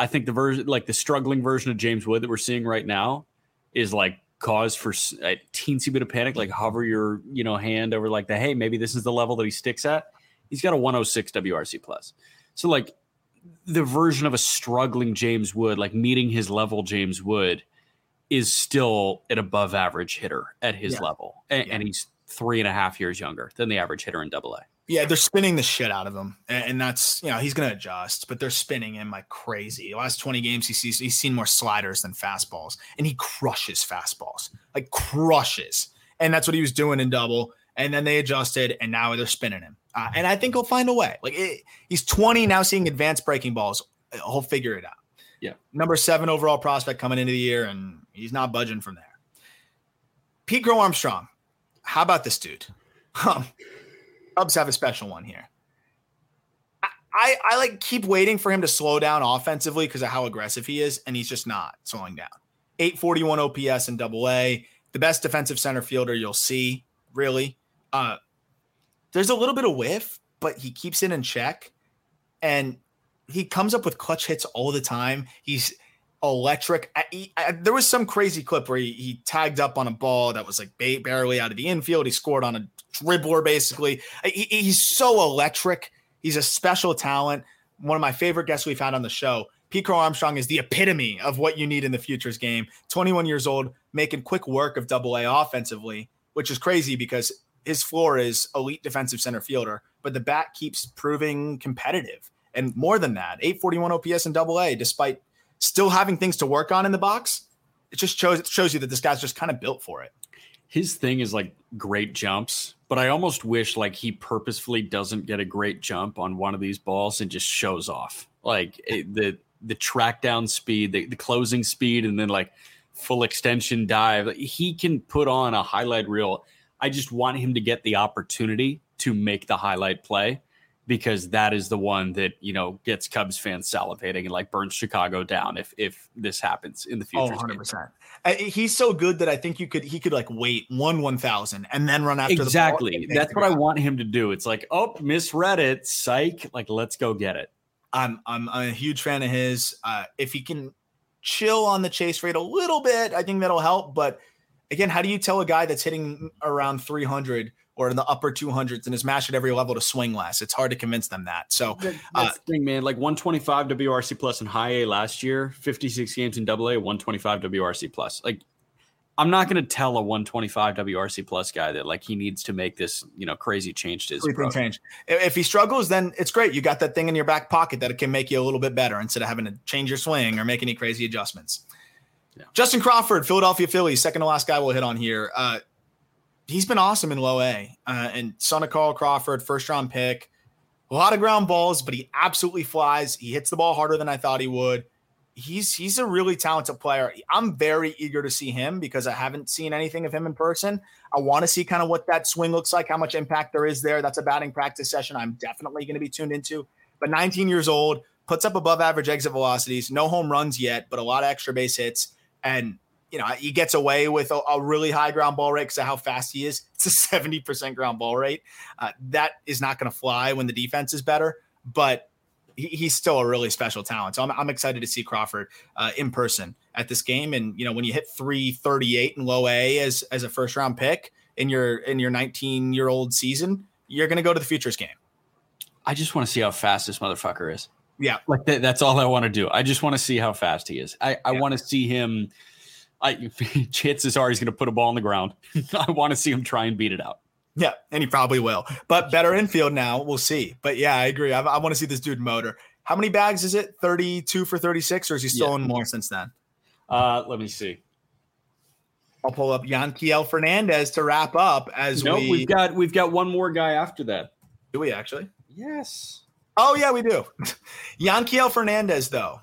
I think the version like the struggling version of James Wood that we're seeing right now is like cause for a teensy bit of panic, like hover your you know hand over like the hey maybe this is the level that he sticks at. He's got a 106 WRC plus, so like the version of a struggling James Wood, like meeting his level James Wood, is still an above average hitter at his yeah. level, and, yeah. and he's three and a half years younger than the average hitter in Double A. Yeah, they're spinning the shit out of him, and that's you know he's going to adjust, but they're spinning him like crazy. The last twenty games, he sees he's seen more sliders than fastballs, and he crushes fastballs, like crushes, and that's what he was doing in double. And then they adjusted, and now they're spinning him, uh, and I think he'll find a way. Like it, he's twenty now, seeing advanced breaking balls, he'll figure it out. Yeah, number seven overall prospect coming into the year, and he's not budging from there. Pete Crow-Armstrong, how about this dude? <laughs> Um, Cubs have a special one here. I, I, like keep waiting for him to slow down offensively because of how aggressive he is, and he's just not slowing down. 841 OPS in double A, the best defensive center fielder you'll see, really. Uh, there's a little bit of whiff, but he keeps it in check. And he comes up with clutch hits all the time. He's electric. I, I, there was some crazy clip where he, he, tagged up on a ball that was like barely out of the infield. He scored on a dribbler, basically. He, he's so electric. He's a special talent. One of my favorite guests we've had on the show. Crow-Armstrong is the epitome of what you need in the futures game. 21 years old, making quick work of double A offensively, which is crazy because his floor is elite defensive center fielder, but the bat keeps proving competitive. And more than that, 841 OPS in double A, despite still having things to work on in the box, it just shows it shows you that this guy's just kind of built for it. His thing is like great jumps, but I almost wish like he purposefully doesn't get a great jump on one of these balls and just shows off like it, the the track down speed, the, the closing speed, and then like full extension dive. He can put on a highlight reel. I just want him to get the opportunity to make the highlight play because that is the one that you know gets Cubs fans salivating and like burns Chicago down if if this happens in the future. Oh, 100 percent. He's so good that I think you could he could like wait one one thousand and then run after exactly. That's what I want him to do. It's like oh misread it, psych. Like let's go get it. I'm I'm, I'm a huge fan of his. Uh, if he can chill on the chase rate a little bit, I think that'll help. But again, how do you tell a guy that's hitting around 300 or in the upper 200s and is matched at every level to swing less. It's hard to convince them that. So uh, that's the thing, man. Like 125 WRC plus in high A last year, 56 games in double A, 125 WRC plus. Like I'm not going to tell a 125 WRC plus guy that like he needs to make this you know crazy change to his change. If he struggles, then it's great. You got that thing in your back pocket that it can make you a little bit better instead of having to change your swing or make any crazy adjustments. Yeah. Justin Crawford, Philadelphia Phillies, second to last guy we'll hit on here. Uh, he's been awesome in low A. Uh, and son of Carl Crawford, first round pick, a lot of ground balls, but he absolutely flies. He hits the ball harder than I thought he would. He's he's a really talented player. I'm very eager to see him because I haven't seen anything of him in person. I want to see kind of what that swing looks like, how much impact there is there. That's a batting practice session I'm definitely going to be tuned into. But 19 years old, puts up above average exit velocities, no home runs yet, but a lot of extra base hits. And you know, he gets away with a, a really high ground ball rate because of how fast he is. It's a 70% ground ball rate. Uh, that is not going to fly when the defense is better, but he, he's still a really special talent. So I'm, I'm excited to see Crawford uh, in person at this game. And, you know, when you hit 338 in low A as, as a first round pick in your, in your 19 year old season, you're going to go to the futures game. I just want to see how fast this motherfucker is. Yeah. Like th- that's all I want to do. I just want to see how fast he is. I, I yeah. want to see him – I <laughs> chances are he's going to put a ball on the ground. <laughs> I want to see him try and beat it out. Yeah, and he probably will. But better infield now. We'll see. But yeah, I agree. I, I want to see this dude motor. How many bags is it? 32 for 36, or is he stolen yeah. more since then? Uh, let me see. I'll pull up Yanquiel Fernandez to wrap up as nope, we we've got we've got one more guy after that. Do we actually? Yes. Oh yeah, we do. <laughs> Yanquiel Fernandez though.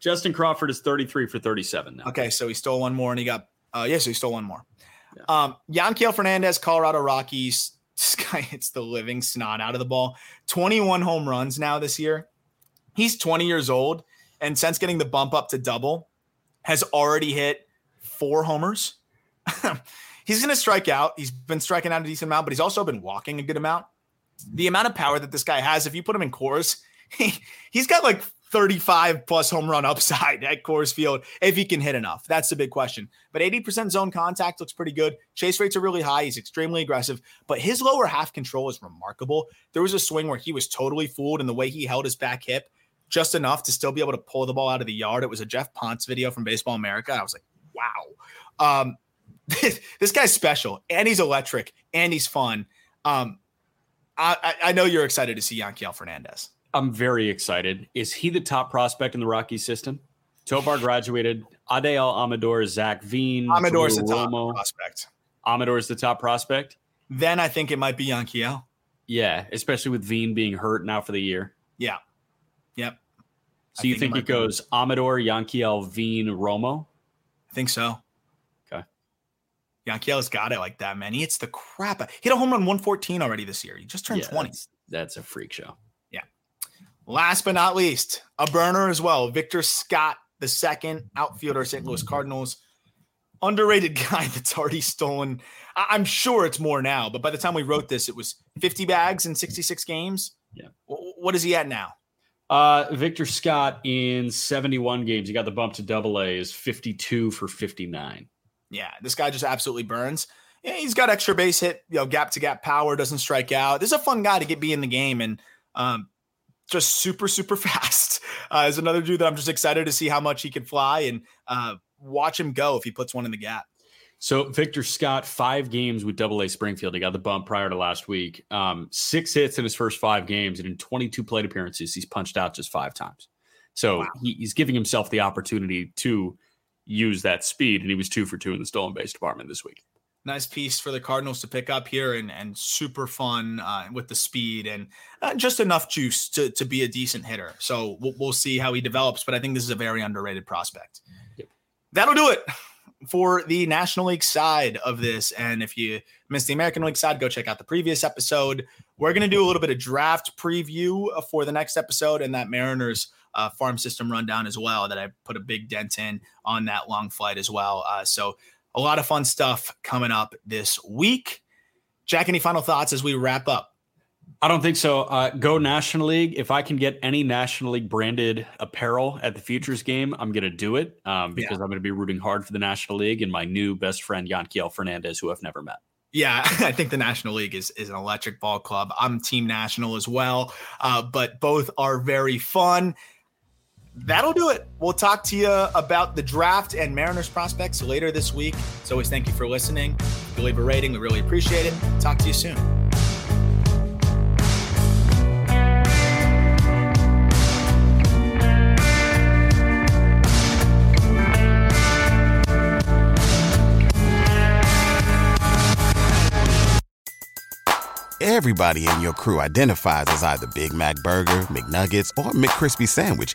Justin Crawford is 33 for 37 now. Okay, so he stole one more and he got uh yes, yeah, so he stole one more. Yeah. Um Yanquiel Fernandez, Colorado Rockies. <laughs> This guy hits the living snot out of the ball. 21 home runs now this year. He's 20 years old, and since getting the bump up to double, has already hit four homers. <laughs> he's gonna strike out. He's been striking out a decent amount, but he's also been walking a good amount. The amount of power that this guy has, if you put him in Coors, <laughs> he, he's got like 35 plus home run upside <laughs> at Coors Field if he can hit enough. That's the big question. But 80% zone contact looks pretty good. Chase rates are really high. He's extremely aggressive, but his lower half control is remarkable. There was a swing where he was totally fooled in the way he held his back hip just enough to still be able to pull the ball out of the yard. It was a Geoff Pontes video from Baseball America. I was like, wow. Um, <laughs> this, guy's special and he's electric and he's fun. Um, I, I know you're excited to see Yanquiel Fernandez. I'm very excited. Is he the top prospect in the Rockies system? Tovar graduated. Adael Amador, Zach Veen. Amador's the top prospect. Amador's the top prospect. Then I think it might be Yanquiel. Yeah, especially with Veen being hurt now for the year. Yeah. Yep. So I you think, think it, it goes Amador, Yanquiel, Veen, Romo? I think so. Okay. Yanquiel's got it like that, man. He hits the crap. He hit a home run 114 already this year. He just turned yeah, 20. That's, that's a freak show. Last but not least, a burner as well. Victor Scott, the second outfielder, St. Louis Cardinals. Underrated <laughs> guy that's already stolen. I'm sure it's more now, but by the time we wrote this, it was 50 bags in 66 games. Yeah. What is he at now? Uh, Victor Scott in 71 games, he got the bump to double A, is 52 for 59. Yeah, this guy just absolutely burns. Yeah, he's got extra base hit, you know, gap to gap power, doesn't strike out. This is a fun guy to get be in the game. And um, just super, super <laughs> fast. Uh, is another dude that I'm just excited to see how much he can fly and uh, watch him go if he puts one in the gap. So Victor Scott, five games with Double A Springfield. He got the bump prior to last week. Um, six hits in his first five games, and in 22 plate appearances, he's punched out just five times. So wow. he, he's giving himself the opportunity to use that speed, and he was two for two in the stolen base department this week nice piece for the Cardinals to pick up here and and super fun uh, with the speed and uh, just enough juice to to be a decent hitter. So we'll, we'll, see how he develops, but I think this is a very underrated prospect. Yep. That'll do it for the National League side of this. And if you missed the American League side, go check out the previous episode. We're going to do a little bit of draft preview uh, for the next episode and that Mariners uh, farm system rundown as well that I put a big dent in on that long flight as well. Uh, so a lot of fun stuff coming up this week. Jack, any final thoughts as we wrap up? I don't think so. Uh, go National League. If I can get any National League branded apparel at the Futures game, I'm going to do it um, because yeah. I'm going to be rooting hard for the National League and my new best friend, Yanquiel Fernandez, who I've never met. Yeah, <laughs> I think the National League is, is an electric ball club. I'm Team National as well, uh, but both are very fun. That'll do it. We'll talk to you about the draft and Mariners prospects later this week. As always, thank you for listening. If you leave a rating, we really appreciate it. Talk to you soon. Everybody in your crew identifies as either Big Mac Burger, McNuggets, or McCrispy Sandwich.